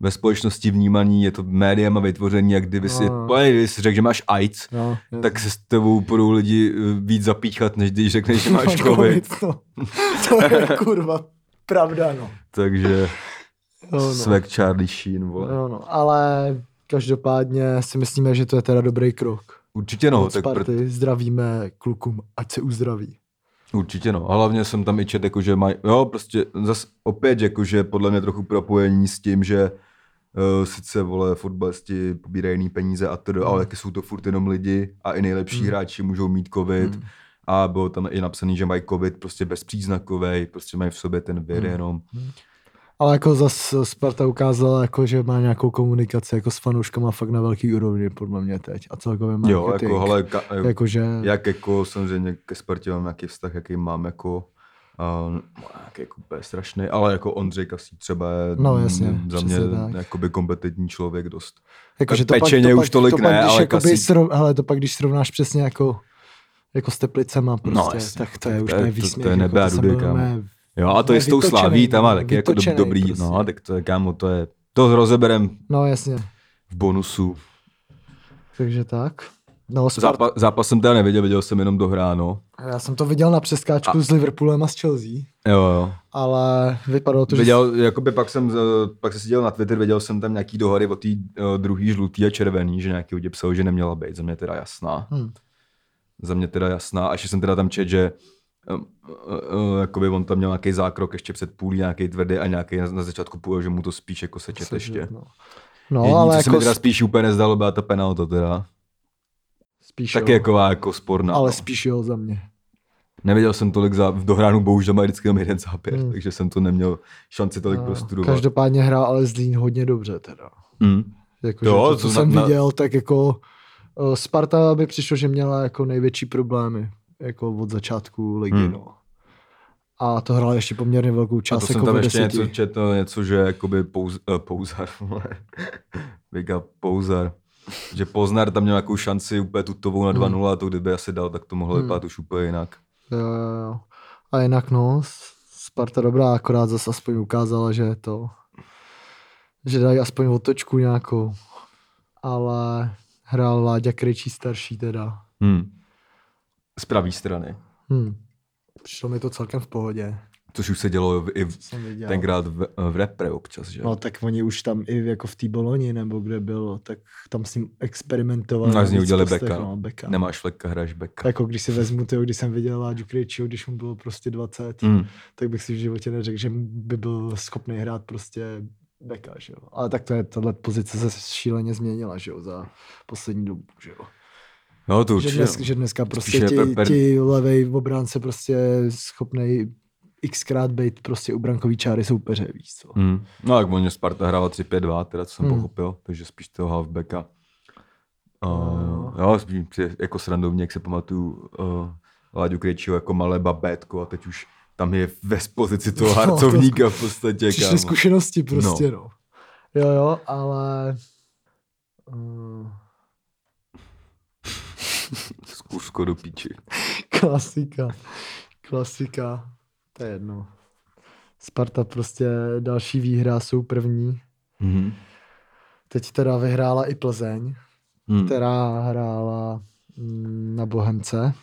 ve společnosti vnímaný, je to médiama vytvoření, jak kdyby si, no. kdyby si řekl, že máš AIDS, No, tak se s tebou budou lidi eh, víc zapíchat, než když řekneš, že máš covid. no. To je kurva pravda, no. Takže Jo, no. svek Charlie Sheen, vole. Jo, no. Ale každopádně si myslíme, že to je teda dobrý krok. Určitě no, Od tak pr- Sparty zdravíme klukům, ať se uzdraví. Určitě no. A hlavně jsem tam i čet, jako, že mají, jo, prostě zas opět, jako, že podle mě trochu propojení s tím, že sice, vole, fotbalisti pobírají jiný peníze a tedy, ale taky jsou to furt jenom lidi a i nejlepší Hmm. hráči můžou mít covid. Hmm. A bylo tam i napsaný, že mají covid prostě bezpříznakový, prostě mají v sobě ten vir Hmm. jenom. Ale jako zas Sparta ukázala, jako, že má nějakou komunikaci jako s fanouškama fakt na velký úrovni, podle mě teď. A celkově marketing. Jo, jako, hele, ka, Jakože, jak jako samozřejmě ke Spartě mám nějaký vztah, jaký mám jako Nějaký jako úplně strašný, ale jako Ondřej Kasí třeba je No, jasně, za mě jakoby kompetentní člověk dost. jakože tak pečeně už tolik to pak, ne, ale jakoby Kasí- srov, hele, to pak, když srovnáš přesně jako, jako s Teplicema prostě, No, jasně, tak to je už to je- ne to- to výsměch. je nebe a jako, to dudy, kámo. mé- Jo, a to je s tou slaví, tam má taky jako dobrý, prostě. no, tak to je, kámo, to je, to rozeberem No jasně, v bonusu. takže tak. No, Sparta, Zápa, zápas jsem teda neviděl, viděl jsem jenom dohráno. já jsem to viděl na přeskáčku A- s Liverpoolem a s Chelsea, Jo, jo. ale vypadalo to, že... Viděl, jakoby pak jsem, eh, pak jsem si dělal na Twitter, viděl jsem tam nějaký dohody o té uh, druhý žlutý a červený, že nějaký lidi psal, že neměla být, za mě teda jasná. Hm. Za mě teda jasná, a ještě jsem teda tam čet, že uh, uh, uh, jakoby on tam měl nějaký zákrok ještě před půlí, nějaký tvrdý a nějaký na, na začátku půl, že mu to spíš jako sečet ještě. No, no Jediný, ale co se mi jako teda spíš úplně nezdalo, byla ta penalta teda. Spíš Taky jo. jako, jako sporná. Ale no. spíš jo za mě. Neviděl jsem tolik za, v dohránu, bohužel má vždycky jenom jeden záběr, Hmm. takže jsem to neměl šanci tolik No, prostudovat. Každopádně hrál ale Zlín hodně dobře teda. Hmm. Jako, Jo, to, to co na- jsem na- viděl, tak jako uh, Sparta by přišlo, že měla jako největší problémy jako od začátku ligy, Hmm. no. A to hrál ještě poměrně velkou A část to jsem jako tam v ještě deseti. něco četl, něco, že jakoby pouz, uh, pouzar. [laughs] Big up, pouzar. Že Poznar tam měl nějakou šanci úplně tutovou na 2-0 a to kdyby asi dal, tak to mohlo Hmm. vypadat už úplně jinak. Jo, jo. A jinak no, Sparta dobrá, akorát zase aspoň ukázala, že to, že dají aspoň otočku nějakou. Ale hrál Láďa Krejčí starší teda. Hmm. Z pravé strany. Hm. Přišlo mi to celkem v pohodě. Což už se dělo i v, tenkrát v, v repre občas, že? No tak oni už tam i jako v té Boloni, nebo kde bylo, tak tam s ním experimentovali. No, a z něj udělali postech, beka. No, beka. Nemáš fleka, hraješ beka. Jako když si vezmu to, když jsem viděl Láďu Krejčího, když mu bylo prostě 20, Hmm. tak bych si v životě neřekl, že by byl schopný hrát prostě beka, že jo. Ale tak to je, tahle pozice se šíleně změnila, že jo, za poslední dobu, že jo. No to Že, dnes, že dneska prostě ti, per- ti levej obránce prostě schopný xkrát být prostě u brankový čáry soupeře, víš co. Hmm. No jak oni Sparta hrála 3-5-2, teda co jsem Hmm. pochopil, takže spíš toho halfbacka. Uh, No. jo, spíš jako srandovně, jak se pamatuju uh, Láďu Krejčího jako malé babétko a teď už tam je ve pozici toho [laughs] No, to- harcovníka v podstatě. Přišly kámo. zkušenosti prostě, no. no. Jo, jo, ale... Uh, Zkusko do píči. [laughs] klasika. Klasika. To je jedno. Sparta prostě další výhra jsou první. Mhm. Teď teda vyhrála i Plzeň, Hmm. která hrála mm, na Bohemce.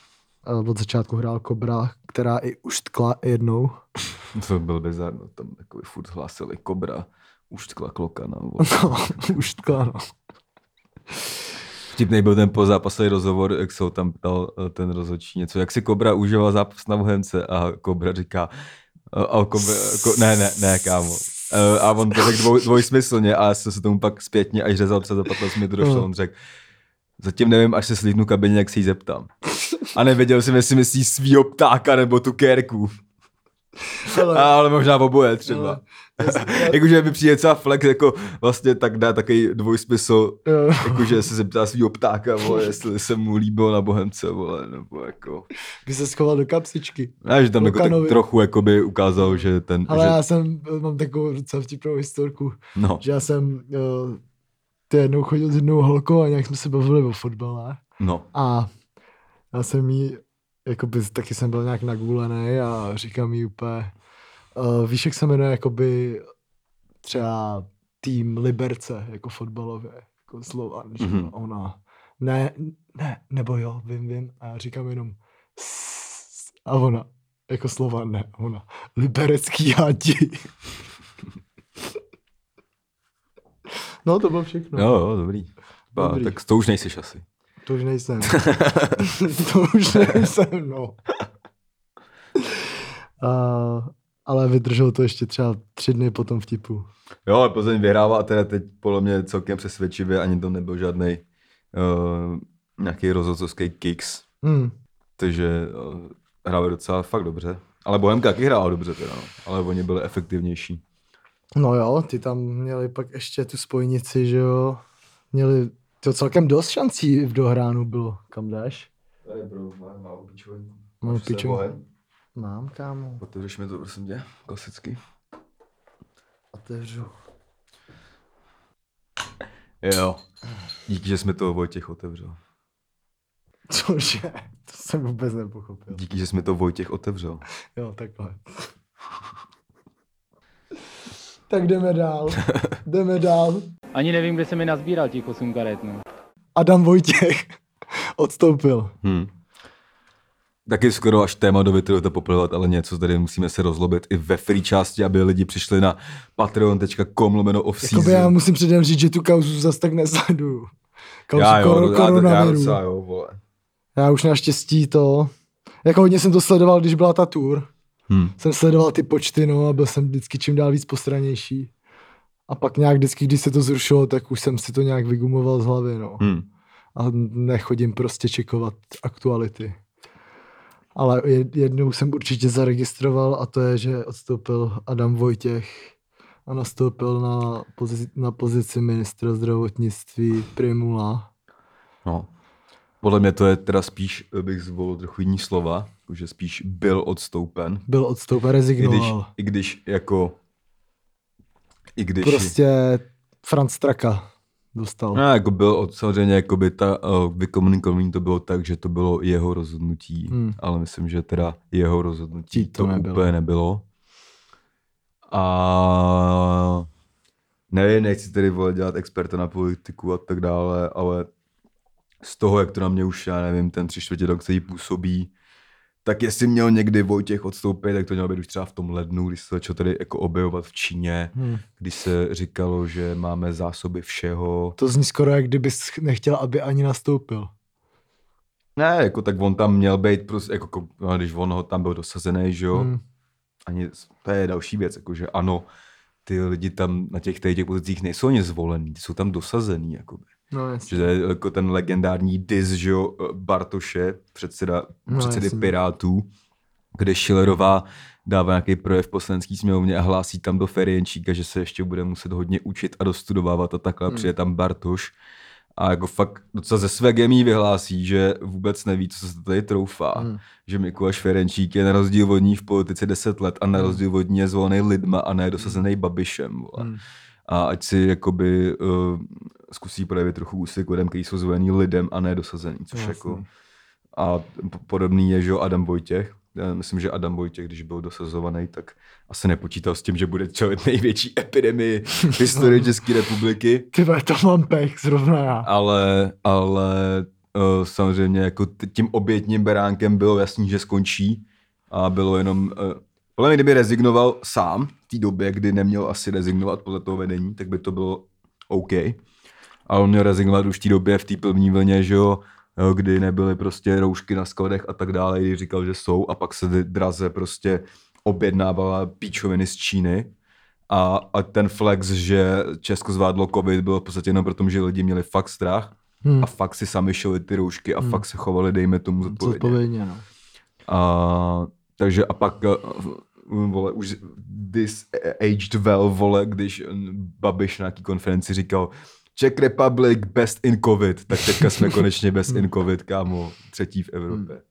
Od začátku hrál Kobra, která i už tkla jednou. [laughs] To byl bizar, no, tam takový furt hlásili kobra, už tkla klokana. [laughs] No, už tkla, no. Vtipný byl ten pozápasový rozhovor, jak se ho tam ptal eh, ten rozhodčí něco, jak si Kobra užíval zápas na Bohemce a Kobra říká, eh, a Kobra, ko, ne, ne, ne, kámo. Eh, A on to řekl dvoj, dvojsmyslně a já jsem se tomu pak zpětně, až řezal třeba za 15 minut došlo, No. on řekl, zatím nevím, až se slídnu kabině, jak se jí zeptám. A nevěděl jsem, jestli myslí svýho ptáka nebo tu kérku. Ale, [laughs] Ale možná oboje třeba. ale, [laughs] Jakože by přijde třeba flex, jako vlastně tak dá takový dvojsmysl, jakože se zeptá svýho ptáka, vole, jestli se mu líbilo na Bohemce, vole, nebo jako... by se schoval do kapsičky. Ne, že tam jako tak trochu jakoby ukázal, že ten, Ale že, já jsem, mám takovou docela vtipnou historku, no, že já jsem uh, ty jednou chodil s jednou holkou a nějak jsme se bavili o fotbale. No, a já jsem jí, jakoby, taky jsem byl nějak nagulený a říkám jí úplně, uh, víš, jak se jmenuje, jakoby třeba tým Liberce, jako fotbalově, jako Slovan, že Mhm. mm-hmm. ona, ne, ne, nebo jo, vím, vím, a já říkám jenom "S", a ona, jako Slovan, ne, ona, liberecký hádi. [laughs] no, to bylo všechno. jo, jo, dobrý. Ba, Dobrý. tak to už nejsiš asi. To už nejsem. [laughs] to už nejsem, no. Uh, ale vydržel to ještě třeba tři dny po tom vtipu. Jo, ale Plzeň vyhrává a teda teď podle mě celkem přesvědčivě, ani to nebyl žádný uh, nějaký rozhodcovský kicks, Hmm. takže uh, hráli docela fakt dobře. Ale Bohemka taky hrála dobře teda, no. ale oni byli efektivnější. No jo, ty tam měli pak ještě tu spojnici, že jo. Měli to celkem dost šancí v dohránu bylo. Kam dáš? Tady má, má opičový. Mám piču. Mám, kámo. Otevřeš mi to, prosím tě, klasicky. Otevřu. Jo. Díky, že jsme to Vojtěch otevřel. Cože? To jsem vůbec nepochopil. Díky, že jsme to Vojtěch otevřel. Jo, takhle. tak jdeme dál. [laughs] Jdeme dál. Ani nevím, kde se mi nazbíral těch 8 karet, no. Adam Vojtěch odstoupil. Hmm. Taky skoro až téma do větru to poplovat, ale něco tady musíme se rozlobit i ve free části, aby lidi přišli na patreon.com lomeno off Jakoby já musím předem říct, že tu kauzu zas tak nesleduju. Kauzu já, jo, kor- já, já, docela, jo, vole. Já už naštěstí to... Jako hodně jsem to sledoval, když byla ta tour. Hmm. Jsem sledoval ty počty, no, a byl jsem vždycky čím dál víc postranější. A pak nějak vždycky, když se to zrušilo, tak už jsem si to nějak vygumoval z hlavy, no. Hmm. a nechodím prostě čekovat aktuality. Ale jed- jednou jsem určitě zaregistroval a to je, že odstoupil Adam Vojtěch a nastoupil na pozici, na pozici ministra zdravotnictví Primula. No. Podle mě to je teda spíš, eh, bych zvolil trochu jiný slova, že spíš byl odstoupen. Byl odstoupen, I když, rezignoval. I když jako... I když... Prostě Franz Traka dostal. No, jako byl samozřejmě jako by ta uh, vykomunikovaný to bylo tak, že to bylo jeho rozhodnutí, Hmm. ale myslím, že teda jeho rozhodnutí Tí to, to to nebylo. úplně nebylo. A nevím, nechci tedy vole dělat experta na politiku a tak dále, ale z toho, jak to na mě už, já nevím, ten tři čtvrtě rok, který působí, tak jestli měl někdy Vojtěch odstoupit, tak to mělo být už třeba v tom lednu, když se začal tady jako objevovat v Číně, Hmm. když se říkalo, že máme zásoby všeho. To zní skoro, jak kdybys nechtěl, aby ani nastoupil. Ne, jako tak on tam měl být prostě, jako, ko- no, když on ho tam byl dosazený, že jo, Hmm. ani, to je další věc, jako, že ano, ty lidi tam na těch, těch pozicích nejsou ani zvolení, ty jsou tam dosazený, jakoby. No, Že to je jako ten legendární dis, že jo, Bartoše, předseda, No, předsedy jasně. Pirátů, kde Schillerová dává nějaký projev poslanecký sněmovně a hlásí tam do Ferienčíka, že se ještě bude muset hodně učit a dostudovávat a takhle. Hmm. Přijde tam Bartoš a jako fakt docela ze své gemí vyhlásí, že vůbec neví, co se tady troufá. Hmm. Hmm. Že Mikuláš Ferenčík je na rozdíl od ní v politice 10 let a na rozdíl od ní je zvolený lidma a ne dosazený Babišem. Vole. Hmm. A ať si jakoby uh, zkusí projevit trochu úsek lidem, kteří jsou zvolení lidem a ne dosazený, což Jasný. jako... A podobný je, že jo, Adam Vojtěch. Já myslím, že Adam Vojtěch, když byl dosazovaný, tak asi nepočítal s tím, že bude čelit největší [laughs] epidemii v historii České republiky. Ty to mám pech, zrovna já. Ale, ale uh, samozřejmě jako tím obětním beránkem bylo jasný, že skončí a bylo jenom, uh, podle mě, kdyby rezignoval sám v té době, kdy neměl asi rezignovat podle toho vedení, tak by to bylo OK. A on měl rezignovat už v té době v té první vlně, že jo, kdy nebyly prostě roušky na skladech a tak dále, když říkal, že jsou a pak se draze prostě objednávala píčoviny z Číny a, a ten flex, že Česko zvládlo covid, bylo v podstatě jenom proto, že lidi měli fakt strach Hmm. a fakt si sami šili ty roušky a Hmm. fakt se chovali, dejme tomu zodpovědně. Zodpovědně, no. A, takže a pak uh, vole, už this aged well, vole, když eh, Babiš na nějaký konferenci říkal Czech Republic best in covid, tak teďka jsme konečně best in covid, kámo, třetí v Evropě.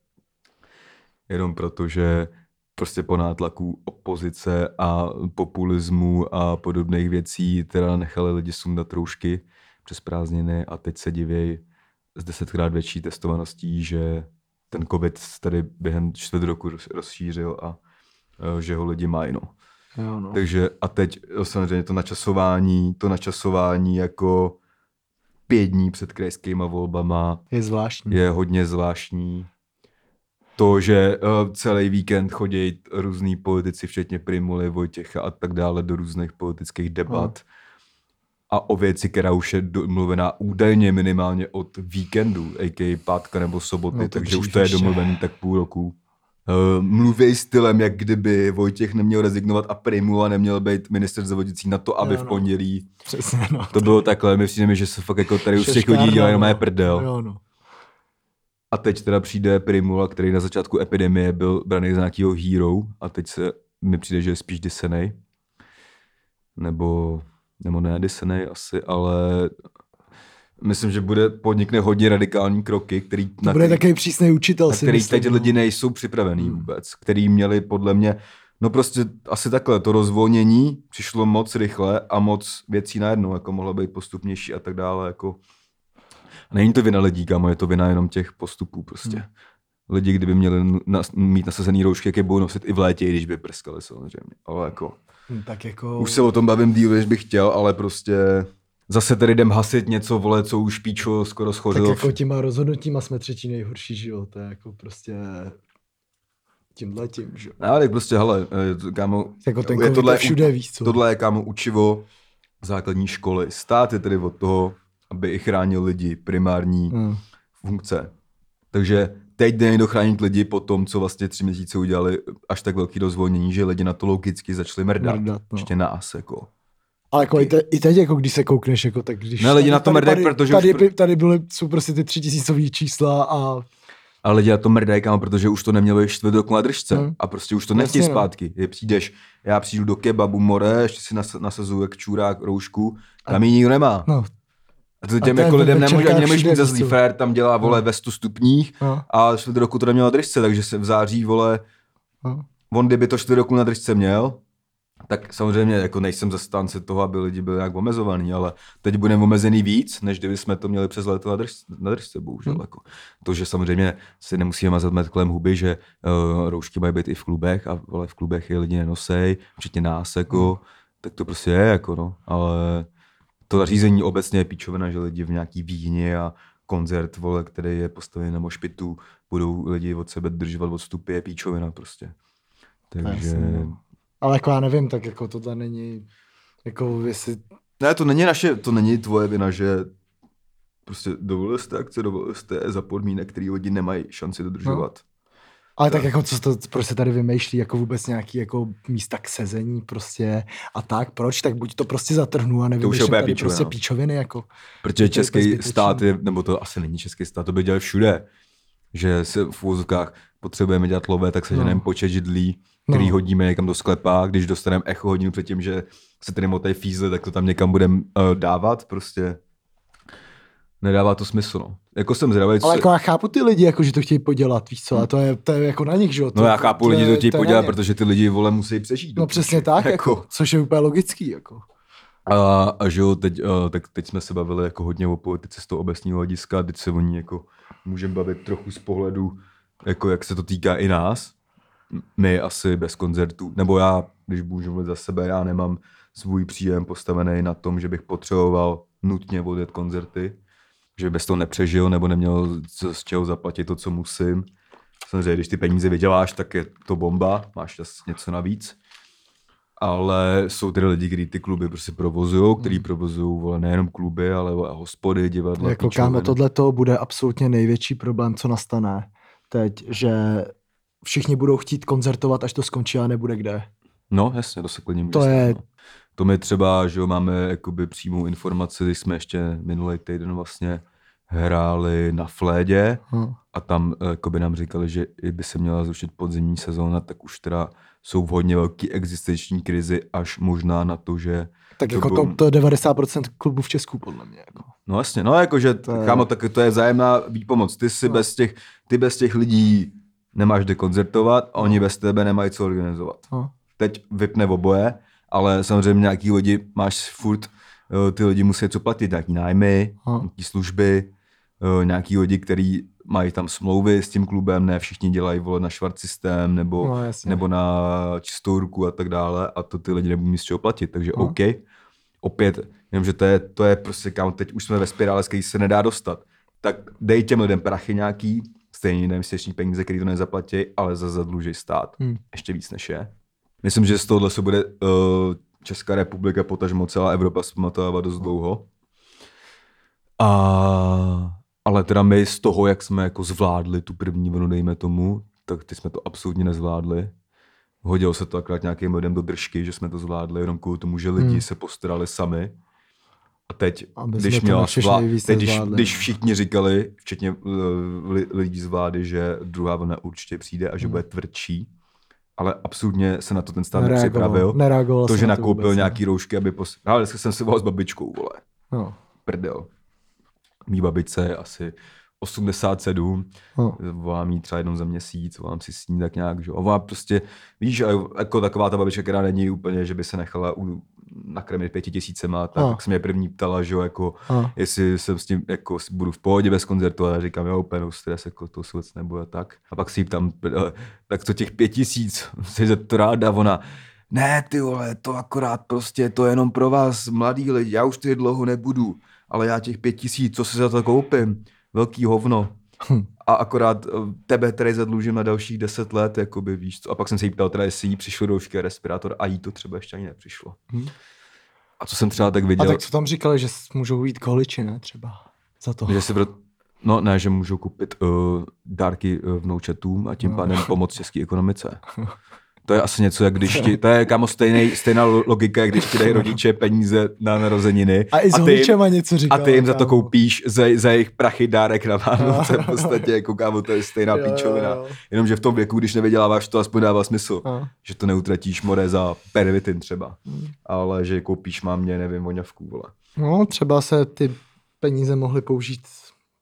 Jenom proto, že prostě po nátlaku opozice a populismu a podobných věcí teda nechali lidi sundat roušky přes prázdniny a teď se divějí s desetkrát větší testovaností, že ten covid tady během čtvrt roku roz- rozšířil a eh, že ho lidi mají, no. Jo, no. Takže a teď samozřejmě to načasování, to načasování jako pět dní před krajskýma volbama Je zvláštní. je hodně zvláštní. To, že uh, celý víkend chodí různí politici, včetně Primuly, Vojtěcha a tak dále, do různých politických debat. A o věci, která už je domluvená údajně minimálně od víkendu, a.k.a. pátka nebo soboty, No takže už to je domluvený tak půl roku. Uh, mluví stylem, jak kdyby Vojtěch neměl rezignovat a Primula neměl být minister zdravotnictví na to, aby Jo, v no. pondělí Přesně, no. to bylo takhle. My přijde mi, že se fakt jako tady už těch lidí Šeškárna, dělají jenom no. prdel. Jo, no. A teď teda přijde Primula, který na začátku epidemie byl braný za nějakýho hero a teď se mi přijde, že je spíš disenej. Nebo, nebo ne disenej asi, ale myslím, že bude podnikne hodně radikální kroky, který, To bude takový přísný učitel, na si který myslím, teď no. lidi nejsou připravený vůbec, který měli podle mě, no prostě asi takhle, to rozvolnění přišlo moc rychle a moc věcí najednou, jako mohlo být postupnější a tak dále, jako a není to vina lidí, kámo, je to vina jenom těch postupů prostě. Hmm. Lidi, kdyby měli nas, mít nasazený roušky, jak je budou nosit i v létě, i když by prskali samozřejmě, ale jako... Hm, Tak jako... Už se o tom bavím díl, než bych chtěl, ale prostě zase tady jdem hasit něco, vole, co už píčo skoro tak schořilo. jako těma rozhodnutíma jsme třetí nejhorší, že jo, to je jako prostě tímhle tím, že jo. Ale prostě, hele, eh, kámo, Jako ten je tohle, je všude, víš co. tohle je, kámo, učivo základní školy. Stát je tedy od toho, aby i chránil lidi, primární Hmm. funkce. Takže teď jde někdo chránit lidi po tom, co vlastně tři měsíce udělali až tak velký rozvolnění, že lidi na to logicky začali mrdat. Mrdat, no. Ještě nás, jako. Ale jako i, te, i teď, jako když se koukneš, jako tak když... Ne, lidi na to tady- mrdají, tady, protože tady, pro- tady byly, jsou prostě ty třitisícový čísla a Ale lidi na to mrdají, kámo, protože už to nemělo ještě čtvrt roku na držce. Hmm. A prostě už to nechtějí no. zpátky. Je, přijdeš, já přijdu do kebabu more, ještě si nas, nasazuju jak čurák roušku, tam ji nikdo nemá. no, A to A těm je jako lidem nemůže, ani nemůžeš mít zlý. Frér tam dělá, vole, ve 100 stupních no, a čtvrt roku to nemělo držce, takže se v září, vole, no. on kdyby to čtvrt roku na držce měl, tak samozřejmě jako nejsem zastánce toho, aby lidi byli nějak omezovaný, ale teď budeme omezený víc, než kdyby jsme to měli přes léto na, drž, na držce, bohužel. Hmm. Jako. To, že samozřejmě si nemusíme mazat met kolem huby, že uh, roušky mají být i v klubech a vole, v klubech je lidi nenosej, včetně nás, jako, Hmm. tak to prostě je, jako no, ale to zařízení obecně je píčovina, že lidi v nějaký výhně a koncert, vole, který je postavený na mošpitu, budou lidi od sebe držovat odstupy, je píčovina prostě. Takže... Jasně, no. Ale jako já nevím, tak jako tohle není, jako jestli, Ne, to není naše, to není tvoje vina, že prostě dovolili jste akce, dovolili jste za podmínek, který lidi nemají šanci dodržovat. ale tak jako co to prostě tady vymýšlí, jako vůbec nějaký jako místa k sezení prostě a tak, proč, tak buď to prostě zatrhnu a nevím, už je úplně tady píčovina, prostě no. píčoviny, jako. Protože To český stát je, nebo to asi není český stát, to by dělali všude, že se v úvozovkách potřebujeme dělat lové, tak se No. počet židlí, který No. hodíme někam do sklepa, když dostaneme echo hodinu předtím, že se tady motají fízle, tak to tam někam budeme uh, dávat, prostě nedává to smysl, no. Jako jsem zvědavý, co Ale jako já chápu ty lidi, jako, že to chtějí podělat, víš co, a to je, to je jako na nich, že jo. No já chápu, lidi to chtějí na podělat, protože ty lidi, vole, musí přežít. No přesně tak, jako, Jako. což je úplně logický, jako. A, a že jo, teď, uh, tak teď jsme se bavili jako hodně o politice z toho obecního hlediska, teď se o ní jako můžeme bavit trochu z pohledu, jako jak se to týká i nás. My asi bez koncertů, nebo já, když můžu mluvit za sebe, já nemám svůj příjem postavený na tom, že bych potřeboval nutně odjet koncerty, že bez toho nepřežil nebo neměl z, z čeho zaplatit to, co musím. Samozřejmě, když ty peníze vyděláš, tak je to bomba, máš něco navíc. Ale jsou tedy lidi, kteří ty kluby prostě provozují, kteří provozují vole, nejenom kluby, ale hospody, divadla, jako kámo, tohle to bude absolutně největší problém, co nastane teď, že všichni budou chtít koncertovat, až to skončí a nebude kde. No, jasně, to se klidně To stát, je- no. To my třeba, že jo, máme jakoby přímou informaci, když jsme ještě minulý týden vlastně hráli na Flédě Hm. a tam eh, jakoby nám říkali, že i by se měla zrušit podzimní sezóna, tak už teda jsou v hodně velký existenční krizi, až možná na to, že Tak To jako bylo- to, to je 90% klubů v Česku, podle mě. Jako. No jasně, no jakože, To je- kámo, tak to je vzájemná výpomoc. Ty si No. bez těch, ty bez těch lidí nemáš kde koncertovat a oni bez tebe nemají co organizovat. No. Teď vypne oboje, ale samozřejmě nějaký lidi máš furt, eh, ty lidi musí co platit, nějaký nájmy, No. nějaký služby, eh, nějaký lidi, který mají tam smlouvy s tím klubem, ne všichni dělají vole na švart systém nebo, No, jasně. nebo na čistou ruku a tak dále a to ty lidi nebudou mít z čeho platit, takže No. OK. Opět, jenomže to je, to je prostě, kam teď už jsme ve spirále, z který se nedá dostat. Tak dej těm lidem prachy nějaký, stejně nevysvětší peníze, který to nezaplatí, ale za zadlužej stát. Hmm. Ještě víc než je. Myslím, že z tohohle se bude uh, Česká republika, potažmo celá Evropa zpamatovávat dost dlouho. A, ale teda my z toho, jak jsme jako zvládli tu první vlnu, dejme tomu, tak ty jsme to absolutně nezvládli. Hodilo se to akorát nějakým lidem do držky, že jsme to zvládli, jenom kvůli tomu, že lidi hmm. se postarali sami. A teď, Aby když, měla nejvíc teď když, když všichni říkali, včetně uh, li, lidí z vlády, že druhá vlna určitě přijde a že Hmm. bude tvrdší, ale absolutně se na to ten stát Nereagoval, nepřipravil. nereagoval To, že nakoupil vůbec, ne. nějaký roušky, aby pos... Ale dneska jsem se volal s babičkou, vole. No. Prdel. Mý babičce je asi 87, No. volám jí třeba jednou za měsíc, volám si s ní tak nějak, že ona prostě, víš, jako taková ta babička, která není úplně, že by se nechala u, nakrmit pěti tisícema, tak, tak se mě první ptala, že jo, jako, No. jestli jsem s tím, jako budu v pohodě bez koncertu, a já říkám, jo, úplně no stres, jako to se vůbec nebude tak. A pak si jí tam, tak to těch pět tisíc, [laughs] jsi to ráda, ona, ne ty vole, to akorát prostě, to je jenom pro vás, mladý lidi, já už tady dlouho nebudu, ale já těch pět tisíc, co si za to koupím, velký hovno. Hm. A akorát eh, tebe tady zadlužím na dalších deset let, jakoby víš co. A pak jsem se jí ptal, teda jestli jí přišlo a respirátor a jí to třeba ještě ani nepřišlo. Hm. A co jsem třeba tak A viděl, tak co tam říkali, že můžou jít količi, ne, třeba, za to. že si pro... No ne, že můžou koupit uh, dárky uh, vnoučatům a tím No. pádem pomoct české ekonomice. [laughs] To je asi něco, jak když ti, to je kamo stejnej, stejná lo- logika, když ti dají rodiče peníze na narozeniny A i s ty, jim- holičema něco a říkal. ty jim za to kámo. koupíš za, za jejich prachy dárek na Vánoce, v [laughs] podstatě, jako kámo, to je stejná Jo, píčovina. jo. Jenomže v tom věku, když nevyděláváš, to aspoň dává smysl. No. Že to neutratíš more za pervitin třeba. Hmm. Ale že koupíš mámě, nevím, voňavku, vole. No, třeba se ty peníze mohly použít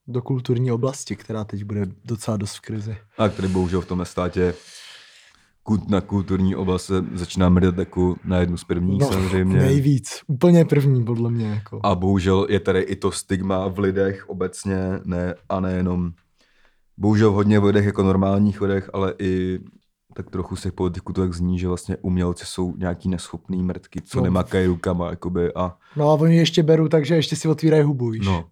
do kulturní oblasti, která teď bude docela dost v krizi. A který bohužel v tomhle státě kult na kulturní oblast se začíná mrdat jako na jednu z prvních samozřejmě. Nejvíc. Úplně první, podle mě. Jako. A bohužel je tady i to stigma v lidech obecně, ne, a nejenom, bohužel hodně v lidech jako normálních lidech, ale i tak trochu se politiku to tak zní, že vlastně umělci jsou nějaký neschopný mrtky, co No. no. nemakají rukama, jakoby, a No a oni ještě berou tak, že ještě si otvírají hubu, víš. no.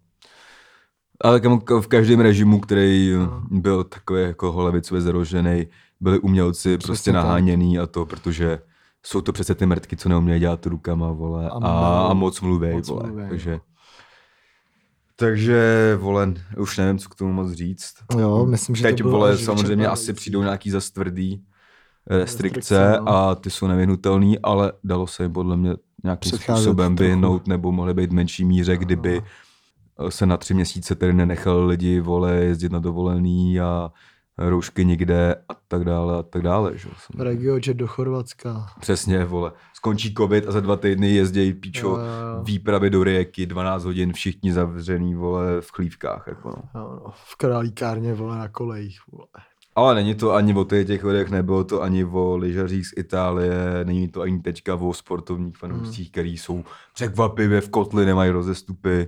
Ale v každém režimu, který No. byl takový jako holevicově zarožený, byli umělci Přesně prostě tak. naháněný a to, protože jsou to přece ty mrtky, co neumějí dělat rukama, vole, A a, a, moc mluví, Moc vole, mluvěj, no. takže... Takže, vole, už nevím, co k tomu moc říct. Jo, myslím, že Teď, to bylo vole, samozřejmě asi přijdou nějaký zas tvrdý Restrikce, restrikce no. a ty jsou nevyhnutelný, ale dalo se jim podle mě nějakým Předcházet způsobem vyhnout nebo mohly být v menší míře, kdyby se na tři měsíce tedy nenechal lidi, vole, jezdit na dovolený a roušky nikde a tak dále a tak dále. Že? Jsem- Regiojet do Chorvatska. Přesně, vole. Skončí covid a za dva týdny jezdějí píčo Jo, jo, výpravy do rieky, 12 hodin, všichni zavřený, vole, v chlívkách. Jako no. Jo, no, v králíkárně, vole, na kolejích, vole. Ale není to ani o těch, těch lidech, nebylo to ani o lyžařích z Itálie, není to ani teďka o sportovních fanoušcích, Hmm. který jsou překvapivě v kotli, nemají rozestupy.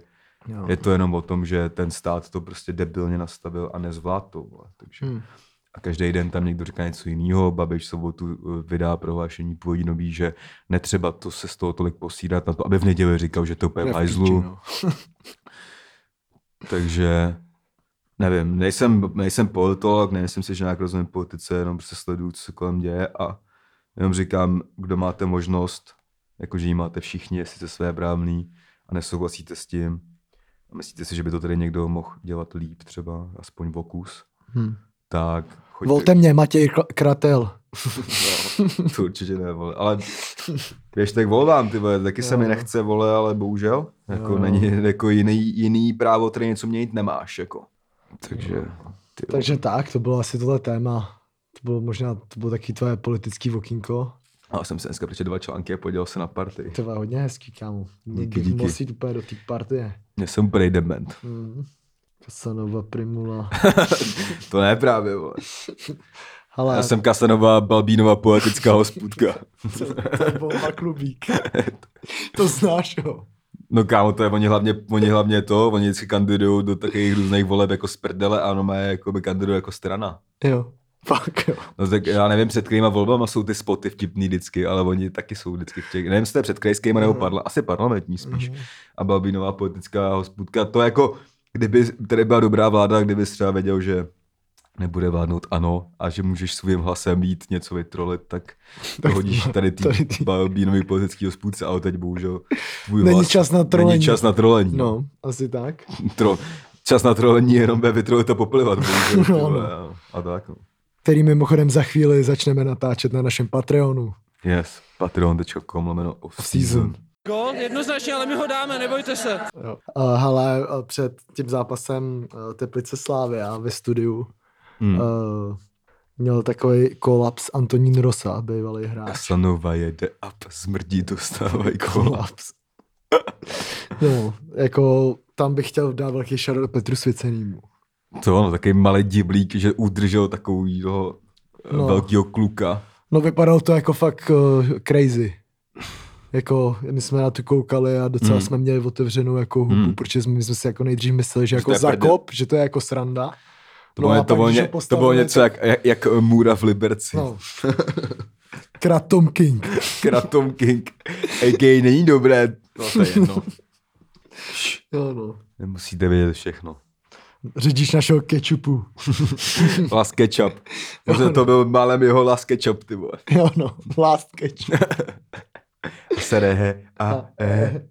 Jo. Je to jenom o tom, že ten stát to prostě debilně nastavil a nezvládl to. vole. Takže Hm. a každý den tam někdo říká něco jiného. Babiš sobotu eh, vydá prohlášení původní že netřeba to se z toho tolik posírat na to, aby v neděli říkal, že to úplně je hajzlu. no. [laughs] Takže nevím, nejsem, nejsem politolog, nejsem si, že nějak rozumím politice, jenom prostě sleduju, co se kolem děje a jenom říkám, kdo máte možnost, jakože ji máte všichni, jestli jste své brávný a nesouhlasíte s tím a myslíte si, že by to tady někdo mohl dělat líp třeba, aspoň vokus, Hm. tak choďte. Volte mě, Matěj Kratel. No, to určitě ne, vole. Ale běžte k volbám, ty vole, taky se mi Jo. nechce, vole, ale bohužel. Jako Jo. není jako jiný, jiný právo, který něco měnit nemáš, jako. Takže, ty vole. Takže tak, to bylo asi tohle téma. To bylo možná, to bylo taky tvoje politický okýnko. A jsem se dneska přečetl dva články a podíval se na party. To bylo hodně hezký, kámo. Díky, díky. Musí jít úplně do té partie. Já jsem úplně dement. Mm. Casanova Primula. [laughs] To ne právě, vole. Ale Já jsem Kasanova Balbínová poetická [laughs] hospůdka. to, to je klubík. to znáš, jo. No kámo, to je, oni hlavně, oni hlavně to, oni vždycky kandidují do takových různých voleb jako z prdele a ono má jako by kandidují jako strana. Jo. Fakt, jo. No tak já nevím, před kterýma volbama jsou ty spoty vtipný vždycky, ale oni taky jsou vždycky v těch, nevím, jestli to je před krajskýma nebo Mhm. parla, asi parlamentní spíš. Mhm. A Balbínová politická hospůdka, to jako, kdyby tady byla dobrá vláda, kdyby třeba věděl, že nebude vládnout ano a že můžeš svým hlasem jít něco vytrolit, tak hodíš tady ty tady ty- Balbínový politický hospůdce, ale teď bohužel tvůj Není hlas, čas na trolení. Není čas na trolení. No, asi tak. Tro, čas na trolení je jenom ve vytrolit a poplivat. bohužel, [laughs] No, no. a- A tak. No. Který mimochodem za chvíli začneme natáčet na našem Patreonu. Yes, patreon.com lomeno off Off-season. season. Gol, jednoznačně, ale my ho dáme, nebojte se. Jo. Uh, hele, uh, před tím zápasem uh, Teplice Slávia ve studiu Hmm. uh, měl takový kolaps Antonín Rosa, bývalý hráč. Kasanova jede up, smrdí dostávají kola. Kolaps. [laughs] no, jako tam bych chtěl dát velký šarot Petru Svěcenýmu. To ono, takový malý diblík, že udržel takovýho No. no. velkého kluka. No vypadalo to jako fakt uh, crazy. Jako, my jsme na to koukali a docela Hmm. jsme měli otevřenou jako hubu, Hmm. protože jsme, my jsme si jako nejdřív mysleli, že jako zakop, že to je jako sranda. To, No bylo, to, bylo, ně, to bylo něco jak, jak, jak Můra v Liberci. No. Kratom King. [laughs] Kratom King. A.k. není dobré. No to je jedno. [laughs] Jo, no. Nemusíte vědět všechno. Řidič našeho kečupu. [laughs] Last Ketchup. Možná to byl málem jeho Last Ketchup, ty vole. Jo, no. Last kečup. Serehe a e.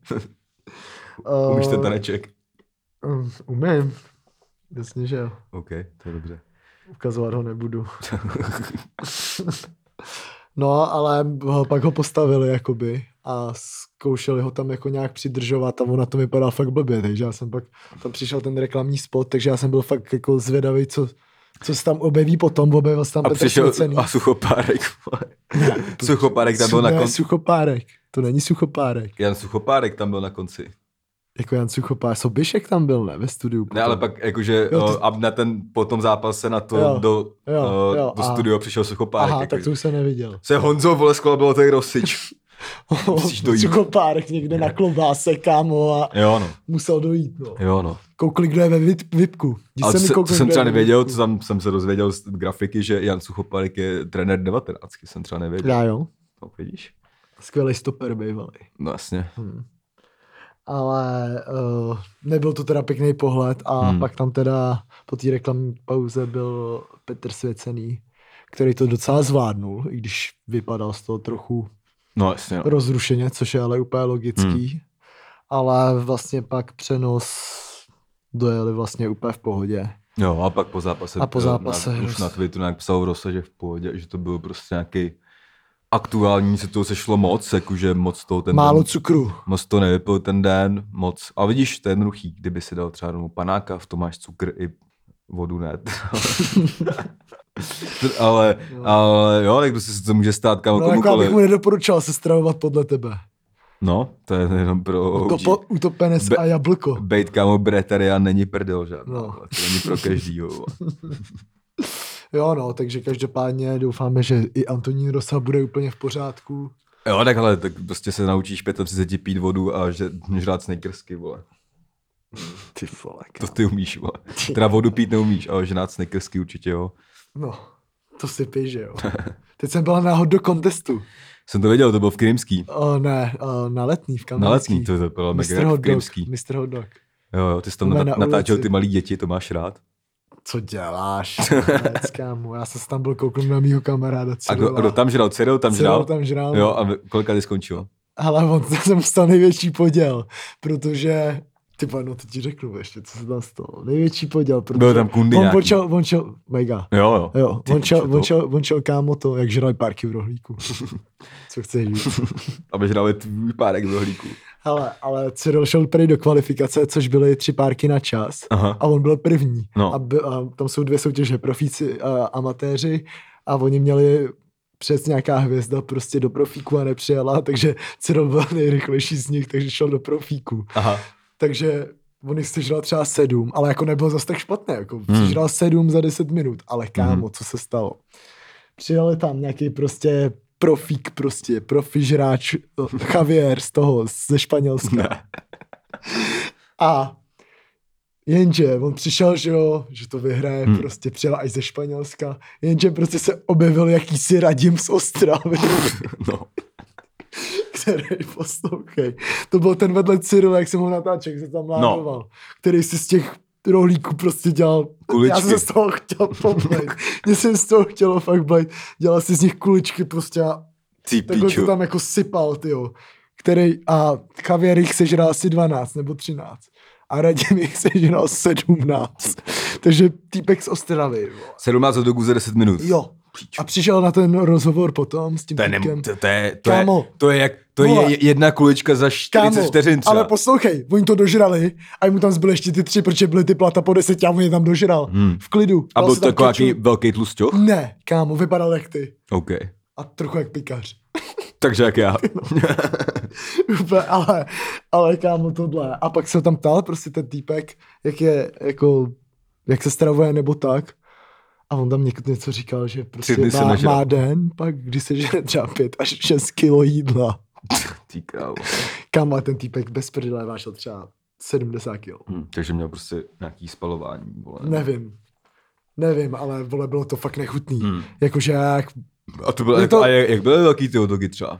[laughs] Umíš ten taneček? Um, umím. Jasně, že jo. OK, to je dobře. Ukazovat ho nebudu. [laughs] No, ale ho- pak ho postavili, jakoby, a zkoušeli ho tam jako nějak přidržovat a on na to vypadal fakt blbě, takže já jsem pak, tam přišel ten reklamní spot, takže já jsem byl fakt jako zvědavý, co, co se tam objeví potom, objevil se tam A Petr přišel Svěcený. a suchopárek. vole. [laughs] suchopárek tam byl na Ne, konci. Suchopárek, to není Suchopárek. Jan Suchopárek tam byl na konci. Jako Jan Suchopárek, Sobišek tam byl, ne, ve studiu. Ne, potom. ale pak jakože Jo, jo, ty- a na ten, po tom zápase na to Jo, do, jo, eh, jo, do aha. studia přišel Suchopárek. Aha, jako, tak to už jsem neviděl. Se Honzo, vole, bylo tady Rosič. [laughs] Musíš dojít. Suchopárek někde na klobáse, kámo, a Jo, no. musel dojít, no. Jo, no. Koukli, kdo je ve vip, vipku. Jdi Ale se co, kouknout, co jsem třeba nevěděl, co tam jsem se dozvěděl z grafiky, že Jan Suchopárek je trenér 19, jsem třeba nevěděl. Já jo, No, vidíš? skvělý stoper bývalý. No jasně. Hmm. Ale uh, nebyl to teda pěkný pohled a hmm. pak tam teda po té reklamní pauze byl Petr Svěcený, který to docela zvládnul, i když vypadal z toho trochu No jasně. No. rozrušeně, což je ale úplně logický. Hmm. Ale vlastně pak přenos dojeli vlastně úplně v pohodě. Jo, a pak po zápase, A po eh, zápase na, už na Twitteru nějak psal Rosa, že v pohodě, že to bylo prostě nějaký aktuální, se toho sešlo moc, jakože moc toho ten Málo den, cukru. moc to nevypil ten den, moc. A vidíš, to je jednoduchý, kdyby si dal třeba domů panáka, v tom máš cukr i vodu ne. [laughs] [laughs] [laughs] ale, ale jo, tak prostě se to může stát kámo No, jako abych mu nedoporučoval se stravovat podle tebe. No, to je jenom pro Utopo, utopenec Be- a jablko. Bejt kámo bretarian není prdel žádná, No. to není pro každýho. [laughs] Jo, no, takže každopádně doufáme, že i Antonín Rosa bude úplně v pořádku. Jo, tak ale tak prostě se naučíš 35 pít vodu a že žrát snickersky, vole. Ty vole, To ty umíš, vole. Teda vodu pít neumíš, ale žrát snickersky určitě, jo. No, to si píš, že jo. [laughs] Teď jsem byla na hot do contestu. Jsem to věděl, to byl v Krymský. O, ne, o, na letní v Na Kamenický. letní, to, to bylo Mr. Hot Dog. Mr. Hot Dog. Jo, jo, ty jsi tam nat- na natáčel ty malý děti, to máš rád. Co děláš? [laughs] Kámo. Já jsem se tam byl kouknout na mýho kamaráda A kdo, kdo tam žral? Cyril tam Cyril žral? tam žral. Jo, a kolika ty skončil? Ale on [laughs] jsem stal největší poděl, protože ty no to ti řeknu ještě, co se tam stalo. Největší poděl, protože Byl tam kundy on počal, on šel, mega. Jo, jo. Jo, on pičo, on, šel, on šel kámo to, jak žrali párky v rohlíku. [laughs] Co chceš říct? [laughs] Aby žrali tvůj párek v rohlíku. Ale, ale Cyril šel prý do kvalifikace, což byly tři párky na čas. Aha. A on byl první. No. A, by, a tam jsou dvě soutěže, profíci a amatéři. A oni měli přes nějaká hvězda prostě do profíku a nepřijela, takže Cyril byl nejrychlejší z nich, takže šel do profíku. Aha. Takže on jich sežral třeba sedm, ale jako nebyl zase tak špatné, jako Hmm. hmm. sežral sedm za deset minut, ale kámo, co se stalo? Přijeli tam nějaký prostě profík prostě, profi žráč eh, Javier z toho, ze Španělska. Ne. A jenže on přišel, že jo, že to vyhraje, Hmm. hmm. prostě přijel až ze Španělska, jenže prostě se objevil jakýsi Radim z Ostravy, [laughs] No. [laughs] který poslouchej. To byl ten vedle Cyril, jak jsem ho natáčel, jak se tam ládoval, no. který si z těch rohlíků prostě dělal, Kuličky. já jsem se z toho chtěl poblejt, mě se z toho chtělo fakt blejt, dělal si z nich kuličky prostě a takhle to tam jako sypal, tyjo. Který, a Javier jich sežral asi 12 nebo 13. A Radim jich sežral 17. Takže týpek z Ostravy. vole. 17 dogů za 10 minut. Jo. Piču. A přišel na ten rozhovor potom s tím To je, nem, to, to, je, to, je, Kámo. to je jak, to Vole. je jedna kulička za 40 Kámo, vteřin třeba. ale poslouchej, oni to dožrali a mu tam zbyly ještě ty tři, protože byly ty plata po deseti a on je tam dožral. Hmm. V klidu. A byl to jako kečup. velký tlusťoch? Ne, kámo, vypadal jak ty. OK. A trochu jak pikař. [laughs] Takže jak já. [laughs] [laughs] Úplně, ale, ale kámo tohle. A pak se ho tam ptal prostě ten týpek, jak je, jako, jak se stravuje nebo tak. A on tam něk- něco říkal, že prostě dny se má, nažral. má den, pak když se žere třeba pět až šest kilo jídla. Ty krávo. Kámo, a ten týpek bez prdele vážil třeba 70 kilo. Hm, takže měl prostě nějaký spalování. Vole. Nevím. Nevím, ale vole, bylo to fakt nechutný. Hmm. Jakože jak A to bylo, jako, to- a jak, jak byly velký ty dogy třeba?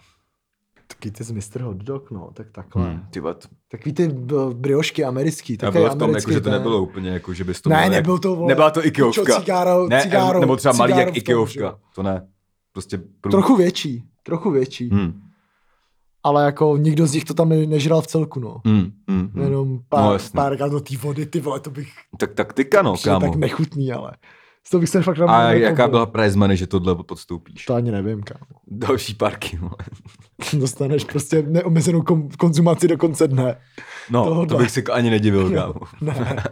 Taky ty z Mr. Hot Dog, no, tak takhle. Hmm. Hm, ty to- Takový ty briošky americký, a bylo v tom, jako, že to nebylo úplně, jako, že bys to Ne, nebyl to, vole, Nebyla to Ikeovka. cigáro, ne, cigáro, nebo třeba malý jak Ikeovka. To ne. Prostě prů... Trochu větší, trochu větší. Hmm. Hm, Ale jako nikdo z nich to tam ne- nežral v celku, no. hm, hm, hm. Jenom pár, No, pár do té vody, ty vole, to bych Tak taktika, no, kámo. tak nechutný, ale To bych se fakt A jaká byla prize money, že tohle podstoupíš? To ani nevím, kámo. Další parky. [laughs] Dostaneš prostě neomezenou kom- konzumaci do konce dne. No, Tohle. to bych si ani nedivil, [laughs] kámo. Ne,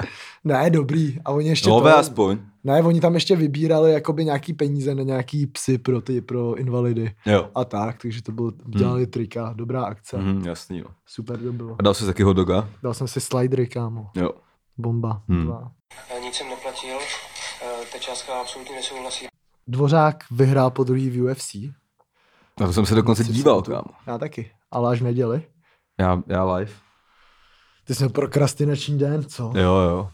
ne, dobrý. A oni ještě Love to, aspoň. Ne, oni tam ještě vybírali jakoby nějaký peníze na nějaký psy pro ty, pro invalidy. Jo. A tak, takže to bylo, dělali trika, dobrá akce. Mhm, jasný, no. Super to bylo. A dal jsi taky hot doga? Dal jsem si slidery, kámo. Jo. Bomba. Hmm. Dva. Nic jsem neplatil, ta částka absolutně nesouhlasí. Dvořák vyhrál po druhý v UFC. Na to jsem se dokonce Jsi díval, tu? kámo. Já taky, ale až v neděli. Já, já live. Ty jsi měl prokrastinační den, co? Jo, jo.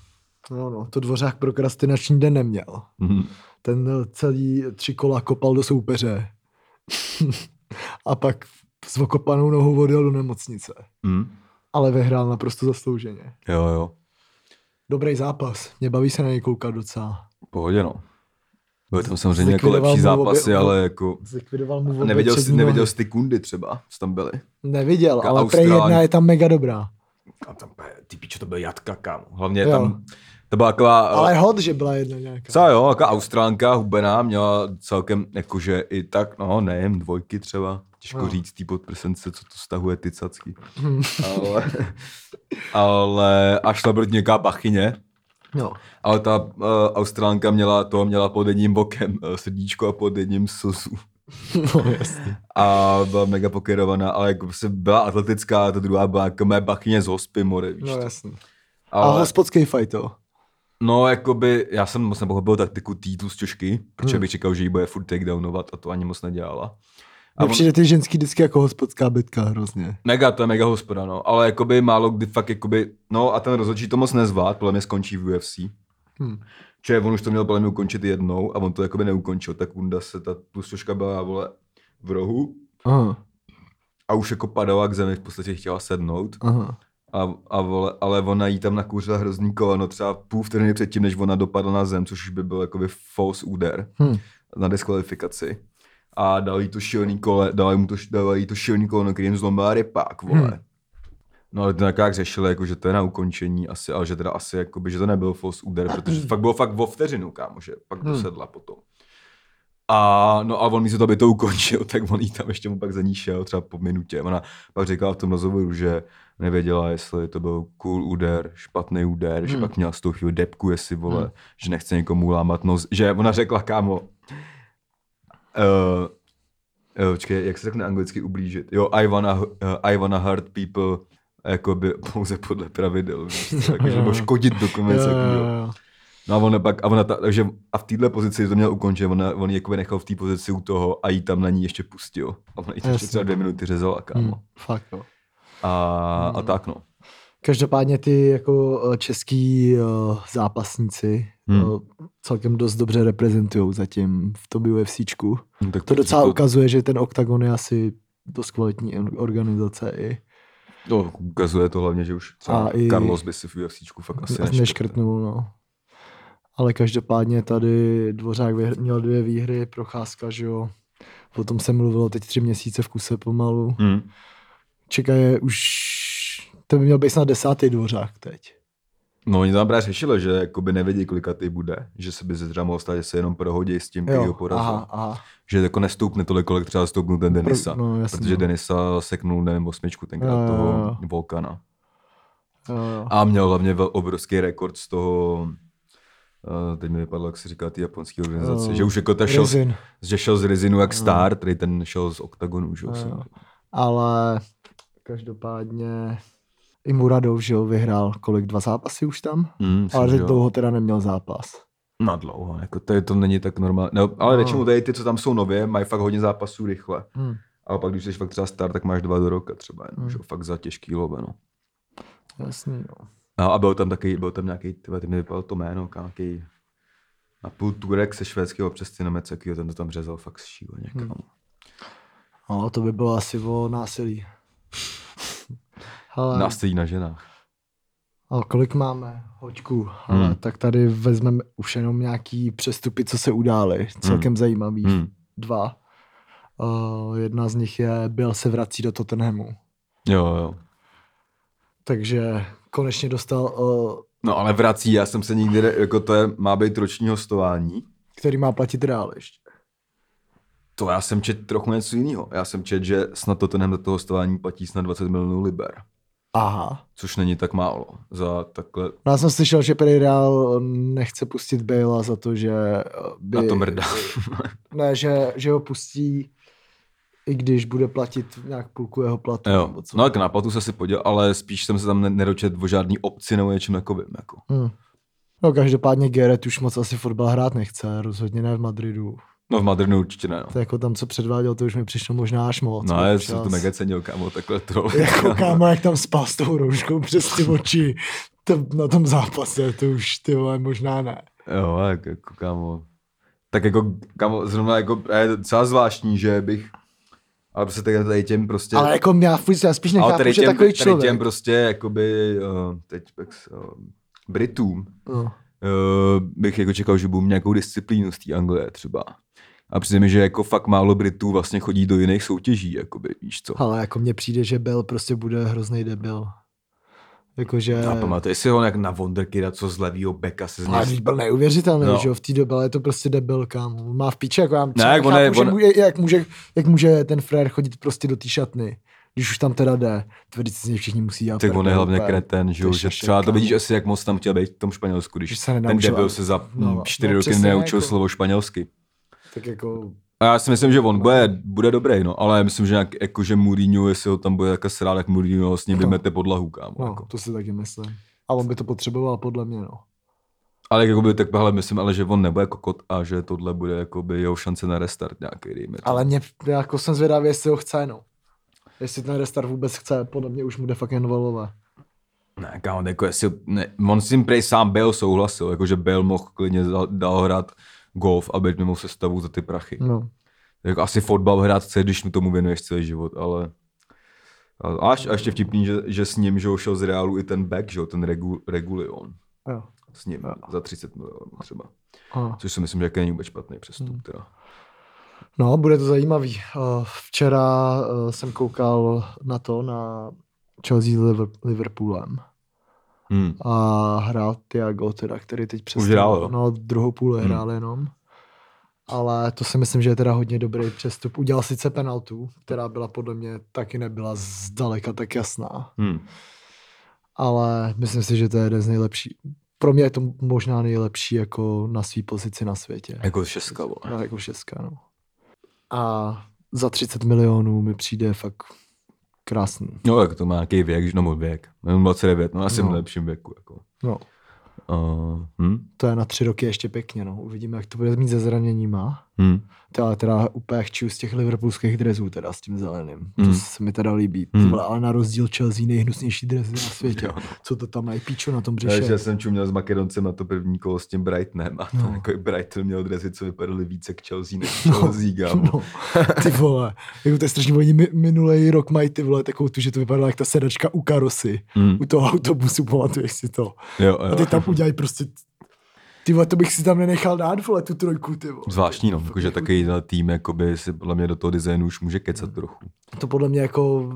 No, no, to Dvořák prokrastinační den neměl. Mhm. Ten eh, celý tři kola kopal do soupeře. [laughs] a pak s okopanou nohou odjel do nemocnice. Mhm. Ale vyhrál naprosto zaslouženě. Jo, jo. Dobrý zápas. Mě baví se na něj koukat docela. Pohodě, no. Byly tam samozřejmě jako lepší mu obě- zápasy, ale jako... Zlikvidoval mu obě Neviděl jsi, neviděl jsi ty kundy třeba, co tam byly? Neviděl, Ka- ale prej jedna je tam mega dobrá. A tam, ty pičo, to byl jatka, kámo. Hlavně Jo. tam, to byla taková... Ale hod, že byla jedna nějaká. Co jo, jaká austrálka hubená, měla celkem jakože i tak, no nevím, dvojky třeba, těžko No. říct tý podprsence, co to stahuje ty cacky. ale, ale a šla proti nějaká bachyně, No. ale ta uh, austrálka měla to, měla pod jedním bokem uh, srdíčko a pod jedním slzu. [laughs] no, jasně. A byla mega pokerovaná, ale jako se byla atletická, a ta druhá byla jako mé bachyně z hospy, more, víš No, jasně. A Ale- hospodský fight, jo. No, jakoby, já jsem moc nepochopil taktiku týtu z těžky, protože Hmm. bych čekal, že jí bude furt takedownovat a to ani moc nedělala. A Mně přijde ty ženský vždycky jako hospodská bitka hrozně. mega, to je mega hospoda, no, ale jakoby málo kdy fakt jakoby, no a ten rozhodčí to moc nezvlád, podle mě skončí v UFC. Hm. Čiže on už to měl podle mě ukončit jednou a on to jakoby neukončil, tak Kunda se, ta tlusťoška byla, vole, v rohu Aha, a už jako padala k zemi, v podstatě chtěla sednout aha. a, a vole, ale ona jí tam nakouřila hrozný koleno třeba půl vteřiny předtím, než ona dopadla na zem, což už by byl jakoby false úder Hm. na diskvalifikaci. A dal jí to šilný kole, dal jí, to, dal jí to šilný koleno, který jim zlomila rypák, vole. Hmm. No ale to jak řešili, jako, že to je na ukončení asi, ale že teda asi, jakoby, že to nebyl false úder, protože to fakt bylo fakt o vteřinu, kámo, že pak Hmm. dosedla potom. A no a on místo aby to ukončil, [laughs] tak on jí tam ještě mu pak za ní šel, třeba po minutě. Ona pak říkala v tom rozhovoru, že nevěděla, jestli to byl cool úder, špatný úder, hmm. že pak měla z toho chvíli depku, jestli vole, hmm. že nechce někomu lámat nos, že ona řekla, kámo, uh, uh, počkej, jak se řekne anglicky ublížit? Jo, I wanna, uh, I wanna hurt people jakoby pouze podle pravidel, takže nebo škodit jo. No a ona pak, a ona ta, takže a v téhle pozici to měl ukončit, ona, on ji jakoby nechal v té pozici u toho a jí tam na ní ještě pustil. A ona jí ještě třeba dvě minuty řezala, kámo. Hm. Fakt, jo. A, a tak no. Každopádně ty jako eh, český uh, zápasníci Hmm. uh, celkem dost dobře reprezentují zatím v tom UFCčku. No, tak To docela to, ukazuje, že ten OKTAGON je asi dost kvalitní or- organizace i. to ukazuje to hlavně, že už třeba A i- Carlos by si v UFCčku fakt asi neškrtl. neškrtnul, no. Ale každopádně tady Dvořák vyhr- měl dvě výhry, procházka, že jo. Potom se mluvilo teď tři měsíce v kuse pomalu. Hmm. Čeká je už, to by měl být snad desátý Dvořák teď. No oni tam právě řešili, že jakoby nevědí, kolika ty bude, že se by se třeba mohlo stát, že se jenom prohodí s tím, který ho porazil. aha, aha. Že jako nestoupne tolik, kolik třeba stoupnul ten Denisa. No, jasně, protože no. Denisa seknul, nevím, osmičku tenkrát Jo, jo, toho jo. Volkana. Jo, jo. A měl hlavně obrovský rekord z toho, uh, teď mi vypadlo, jak se říká, ty japonské organizace, Jo. že už jako ta šel, Rizin. že šel z Rizinu jak star, který ten šel z Octagonu, že jsem- Ale každopádně i Muradov, že jo, vyhrál kolik, dva zápasy už tam? Mm, Ale že teď jo. dlouho teda neměl zápas. Na dlouho, jako to, je, to není tak normální. No, ale No. většinou tady ty, co tam jsou nově, mají fakt hodně zápasů rychle. Hmm. Ale pak, když jsi fakt třeba star, tak máš dva do roka třeba, jenom, Hmm. že jo, fakt za těžký lobe, no. Jasný, no. No, a byl tam taky, byl tam nějaký, tyhle, ty mi vypadalo to jméno, nějaký na půl Turek se švédského přes Nemec, jakýho ten to tam řezal fakt šíleně, kámo. No, to by bylo asi o násilí. Hele, Násilí na ženách. ale kolik máme hoďků? Ale Hmm. tak tady vezmeme už jenom nějaký přestupy, co se udály. Celkem zajímavý. Hmm. Dva. Uh, jedna z nich je, Bill se vrací do Tottenhamu. Jo, jo. Takže konečně dostal uh, No ale vrací, já jsem se nikdy, jako to je, má být roční hostování. Který má platit reál ještě. To já jsem čet trochu něco jiného. Já jsem čet, že snad to tenhle to hostování platí snad 20 milionů liber. Aha. Což není tak málo za takhle No já jsem slyšel, že prý Real nechce pustit Bale za to, že eh, by... na to mrdá. [laughs] Ne, že, že ho pustí, i když bude platit nějak půlku jeho platu. jo. nebo co. No tak na platu se si poděl, ale spíš jsem se tam ne- nedočet o žádný obci nebo něčem takovým. Jako. Hmm. No každopádně Gerrit už moc asi fotbal hrát nechce, rozhodně ne v Madridu. No v Madridu určitě ne. No, To jako tam, co předváděl, to už mi přišlo možná až moc. no já jsem to mega cenil, kámo, takhle to. [laughs] Jako kámo, jak tam spal s tou rouškou přes ty oči to, na tom zápase, to už ty vole možná ne. Jo, tak jako kámo. Tak jako, kámo, zrovna jako, je docela zvláštní, že bych, ale prostě tady, tady těm prostě, Ale jako já, já spíš ale nechápu, tady že těm, takový tady člověk. těm prostě, jakoby, uh, teď pak, uh, Britům, No. uh, bych jako čekal, že budou mít nějakou disciplínu z té Anglie třeba. A přijde mi, že jako fakt málo Britů vlastně chodí do jiných soutěží, jakoby, víš co. Ale jako mně přijde, že Bell prostě bude hrozný debil. Jakože... A pamatuješ si ho jak na Wonderkida, co z levýho beka se z Ale něj... byl neuvěřitelný, No. že jo, v té době, ale je to prostě debil. On Má v piči, jako já Ne, jak on nechápu, je- že on- mu- jak, může, jak může ten frér chodit prostě do té šatny, když už tam teda jde. Tvrdit si z něj všichni musí dělat. Tak on je hlavně kreten, že, že třeba to vidíš asi, jak moc tam chtěl být v tom Španělsku, když Že se ten debil se za no, no, čtyři no, roky neučil jako- slovo španělsky. Tak jako, A já si myslím, že on bude, bude dobrý, no, ale myslím, že nějak, jako, že Mourinho, jestli ho tam bude takhle srát, tak Mourinho ho s ním No. vymete podlahu, kámo. no, Jako. to si taky myslím. A on by to potřeboval, podle mě, no. Ale jako by tak hele, myslím, ale že on nebude kokot a že tohle bude jako by jeho šance na restart nějaký, dejme tomu. Ale mě, jako jsem zvědavý, jestli ho chce, no. Jestli ten restart vůbec chce, podle mě už mu jde fakt jen. Ne, kámo, jako jestli, ne, on s tím prej sám Bale souhlasil, jako že Bale mohl klidně dál, dál hrát golf a být mimo sestavu za ty prachy. No. Jako asi fotbal hrát chce, když mu tomu věnuješ celý život, ale... A, až, a ještě vtipný, že, že s ním že ho šel z Realu i ten back, že jo, ten Regu, Regulion. Jo. S ním Jo. za 30 milionů třeba. Aha. Což si myslím, že není vůbec špatný přestup. Hmm. Teda. No, bude to zajímavý. Včera jsem koukal na to, na Chelsea s Liver- Liverpoolem Hmm. a hrál Thiago, teda, který teď hrál, jo? No, druhou půli Hmm. hrál jenom. Ale to si myslím, že je teda hodně dobrý přestup. Udělal sice penaltu, která byla podle mě taky nebyla zdaleka tak jasná. Hmm. Ale myslím si, že to je jeden z nejlepších. Pro mě je to možná nejlepší jako na svý pozici na světě. Jako šestka, vole. No, jako šestka, no. A za 30 milionů mi přijde fakt krásný. No, jak to má nějaký věk, že no, můj věk. Mám 29, no asi No. v lepším věku. Jako. No, Uh, hm? to je na tři roky ještě pěkně, no. Uvidíme, jak to bude mít se zraněníma. Hm. To ale teda úplně chču z těch liverpoolských drezů teda s tím zeleným. Mm. To se mi teda líbí. Mm. Mm. Ale na rozdíl Chelsea nejhnusnější drezy na světě. No. Co to tam mají píčo na tom Já, břiše? já jsem čuměl s Makedoncem na to první kolo s tím Brightonem a to No. jako Brighton měl dresy, co vypadaly více k Chelsea než Chelsea, kámo. No, ty vole. Jako to je strašně, oni mi- minulý rok mají ty vole takovou tu, že to vypadalo jak ta sedačka u karosy. Mm. U toho autobusu, pamatuješ si to. Jo, A jo. ty tam udělají prostě ty vole, to bych si tam nenechal dát, vole, tu trojku, ty vole. Zvláštní, no, jakože jako- takový tým jakoby si podle mě do toho designu už může kecat trochu. To podle mě jako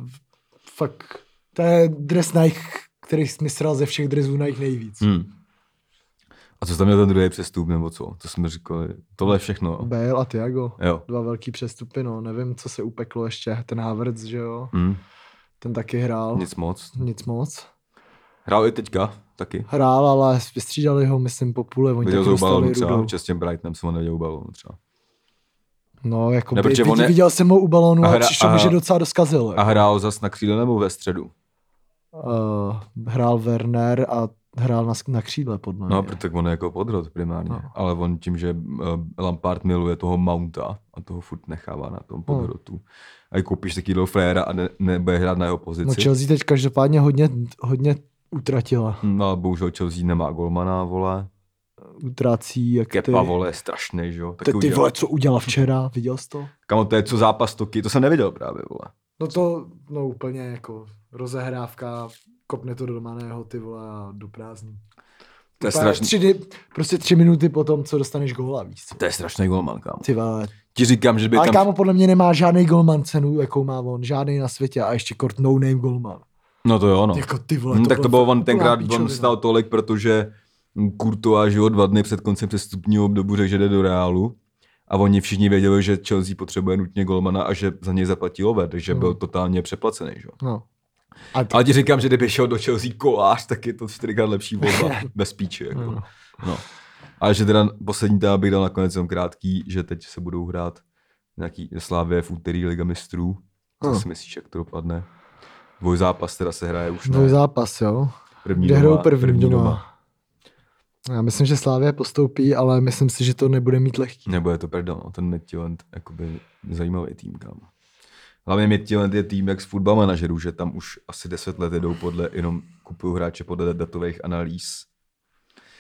fakt, to je dres Nike, který mi sral ze všech dresů Nike nejvíc. Hmm. A co jsi tam měl ten druhý přestup, nebo co? To jsme říkali. Tohle je všechno. jo. Bale a Thiago. Jo. Dva velký přestupy, no, nevím, co se upeklo ještě. Ten Havertz, že jo, Hmm. ten taky hrál. Nic moc. Nic moc. Hrál i teďka, taky. Hrál, ale vystřídali ho, myslím, po půle. Oni Viděl dostali třeba, rudou. tím Brightonem jsem ho neviděl u balonu třeba. No, jako Ne, by, protože on je- viděl jsem ho u balonu A a, hra- a- mi, že docela doskazil. A hrál zas na křídle nebo ve středu? Uh, hrál Werner a hrál na, na křídle, podle mě. No, protože on je jako podrod primárně. No. Ale on tím, že uh, Lampard miluje toho Mounta a toho furt nechává na tom podrotu. A i koupíš takovýhle fréra a ne, nebude hrát na jeho no pozici. Chelsea teď každopádně hodně, hodně utratila. No, ale bohužel Chelsea nemá golmana, vole. Utrácí, jak Kepa, ty, vole, je strašný, že jo. ty, ty udělal- vole, co udělal včera, viděl jsi to? Kamo, to je co zápas Toky, to jsem neviděl právě, vole. No to, no úplně jako rozehrávka, kopne to do domaného, ty vole, a do prázdní. To je strašný, Tři, dny- prostě tři minuty po tom, co dostaneš góla, víš co? to je strašný golman, kámo. Ty vole. Ti říkám, že by Ale tam... kámo, podle mě nemá žádný golman cenu, jakou má on, žádný na světě a ještě kort no name golman. No to jo, no. Jako ty vole, Hmm, tak to bylo on tenkrát, on stál tolik, protože že jo, dva dny před koncem přestupního obdobu řekl, že jde do Reálu. A oni všichni věděli, že Chelsea potřebuje nutně golmana a že za něj zaplatí Love, takže byl totálně přeplacený, že. No. A t- Ale ti říkám, že kdyby šel do Chelsea kolář, tak je to čtyřikrát lepší volba. [laughs] Bez píči, jako. No. No. A že teda poslední téma bych dal nakonec jenom krátký, že teď se budou hrát nějaký Slávě v úterý Liga mistrů. Co No. si myslíš, jak to dopadne? Dvojzápas teda se hraje už ne. zápas, jo. První Kde doma, hrajou první, doma. Já myslím, že Slávě postoupí, ale myslím si, že to nebude mít lehký. Nebo je to pardon, no, ten Midtjylland, jakoby zajímavý tým, kámo. Hlavně Midtjylland je tým jak z football manažerů, že tam už asi 10 let jdou podle, jenom kupují hráče podle datových analýz.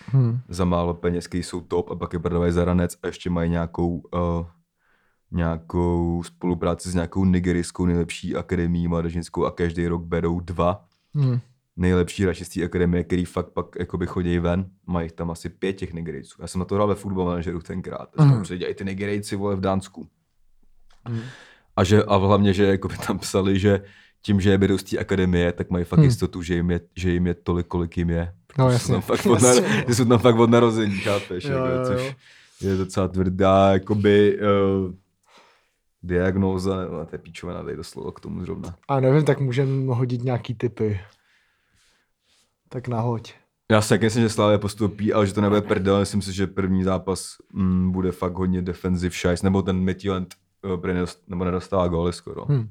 Hmm. Za málo peněz, který jsou top a pak je prodávají za ranec a ještě mají nějakou, uh, nějakou spolupráci s nějakou nigerijskou nejlepší akademií mládežnickou a každý rok berou dva Hmm. nejlepší hráči z té akademie, který fakt pak jakoby chodí ven. Mají tam asi pět těch Nigerijců. Já jsem na to hrál ve football manažeru tenkrát. Mhm. Mm. dělají ty Nigerijci vole v Dánsku. A, že, a hlavně, že jakoby tam psali, že tím, že je berou z té akademie, tak mají fakt Hmm. jistotu, že jim, je, že jim je tolik, kolik jim je. No, jasně. Jsou tam fakt od, nar- Jasně. že jsou tam fakt od narození, chápeš? Jo, jako, jo, jo. což je docela tvrdá, jakoby, uh, diagnóza, nebo to je píčovina, dej doslova k tomu zrovna. A nevím, tak můžeme hodit nějaký typy. Tak nahoď. Já si taky myslím, že Slávě postoupí, ale že to nebude prdel. Myslím si, že první zápas mm, bude fakt hodně defensive šajs, nebo ten prý nedost, nebo nedostává góly skoro. Hmm.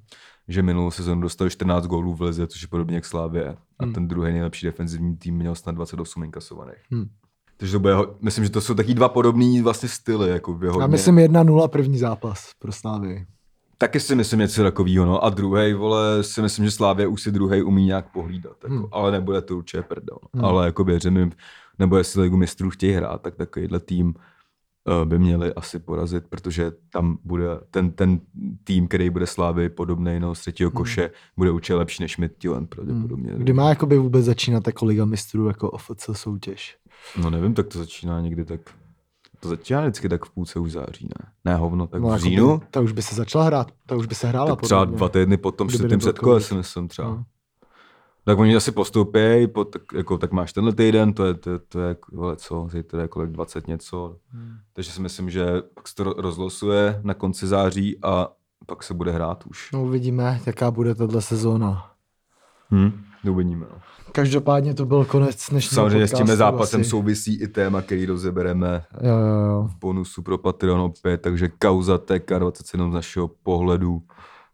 Že minulou sezónu dostal 14 gólů v lize, což je podobně jak Slávě. A Hmm. ten druhý nejlepší defenzivní tým měl snad 28 inkasovaných. Hmm. Takže to bude, myslím, že to jsou taky dva podobný vlastně styly. Jako hodně. Já myslím 1-0 první zápas pro Slávy. Taky si myslím něco takového, no. A druhý, vole, si myslím, že Slávě už si druhý umí nějak pohlídat. Jako. Hmm. Ale nebude to určitě prdel. Hmm. Ale jako věřím nebo jestli Ligu mistrů chtějí hrát, tak takovýhle tým eh, by měli asi porazit, protože tam bude ten, ten tým, který bude Slávy podobný no, z třetího koše, bude určitě lepší než Midtjylland pravděpodobně. Hmm. Kdy má jakoby vůbec začínat jako Liga mistrů, jako OFC soutěž? No nevím, tak to začíná někdy tak... To začíná vždycky tak v půlce už září, ne? Ne hovno, tak No, v říjnu? ta už by se začala hrát, ta už by se hrála. Tak třeba dva týdny potom před tím předkole si myslím třeba. No. Tak oni asi postoupí, po, tak, jako, tak máš tenhle týden, to je, to, to je vole, co, zítra je kolik 20 něco. Hmm. Takže si myslím, že pak se to ro- rozlosuje na konci září a pak se bude hrát už. No uvidíme, jaká bude tato sezóna. Hm? Uvidíme. No. Každopádně to byl konec dnešního Samozřejmě s tím podcastu zápasem asi. souvisí i téma, který rozebereme Jo, jo, jo. v bonusu pro Patreon opět, takže kauza TK27 z našeho pohledu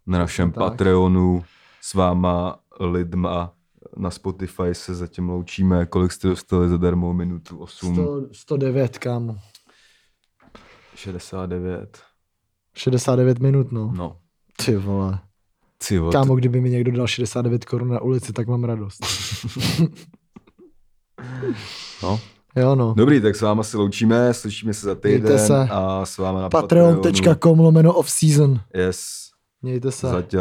na našem tak. Patreonu s váma lidma na Spotify se zatím loučíme. Kolik jste dostali zadarmo? Minutu 8? 100, 109, kámo. 69. 69 minut, no. No. Ty vole. Ty vole, Kámo, kdyby mi někdo dal 69 korun na ulici, tak mám radost. [laughs] No. Jo, no. Dobrý, tak s váma se loučíme, slyšíme se za týden Mějte se. a s váma na. Patreon.com lomeno off season. Yes, Mějte se. zatím.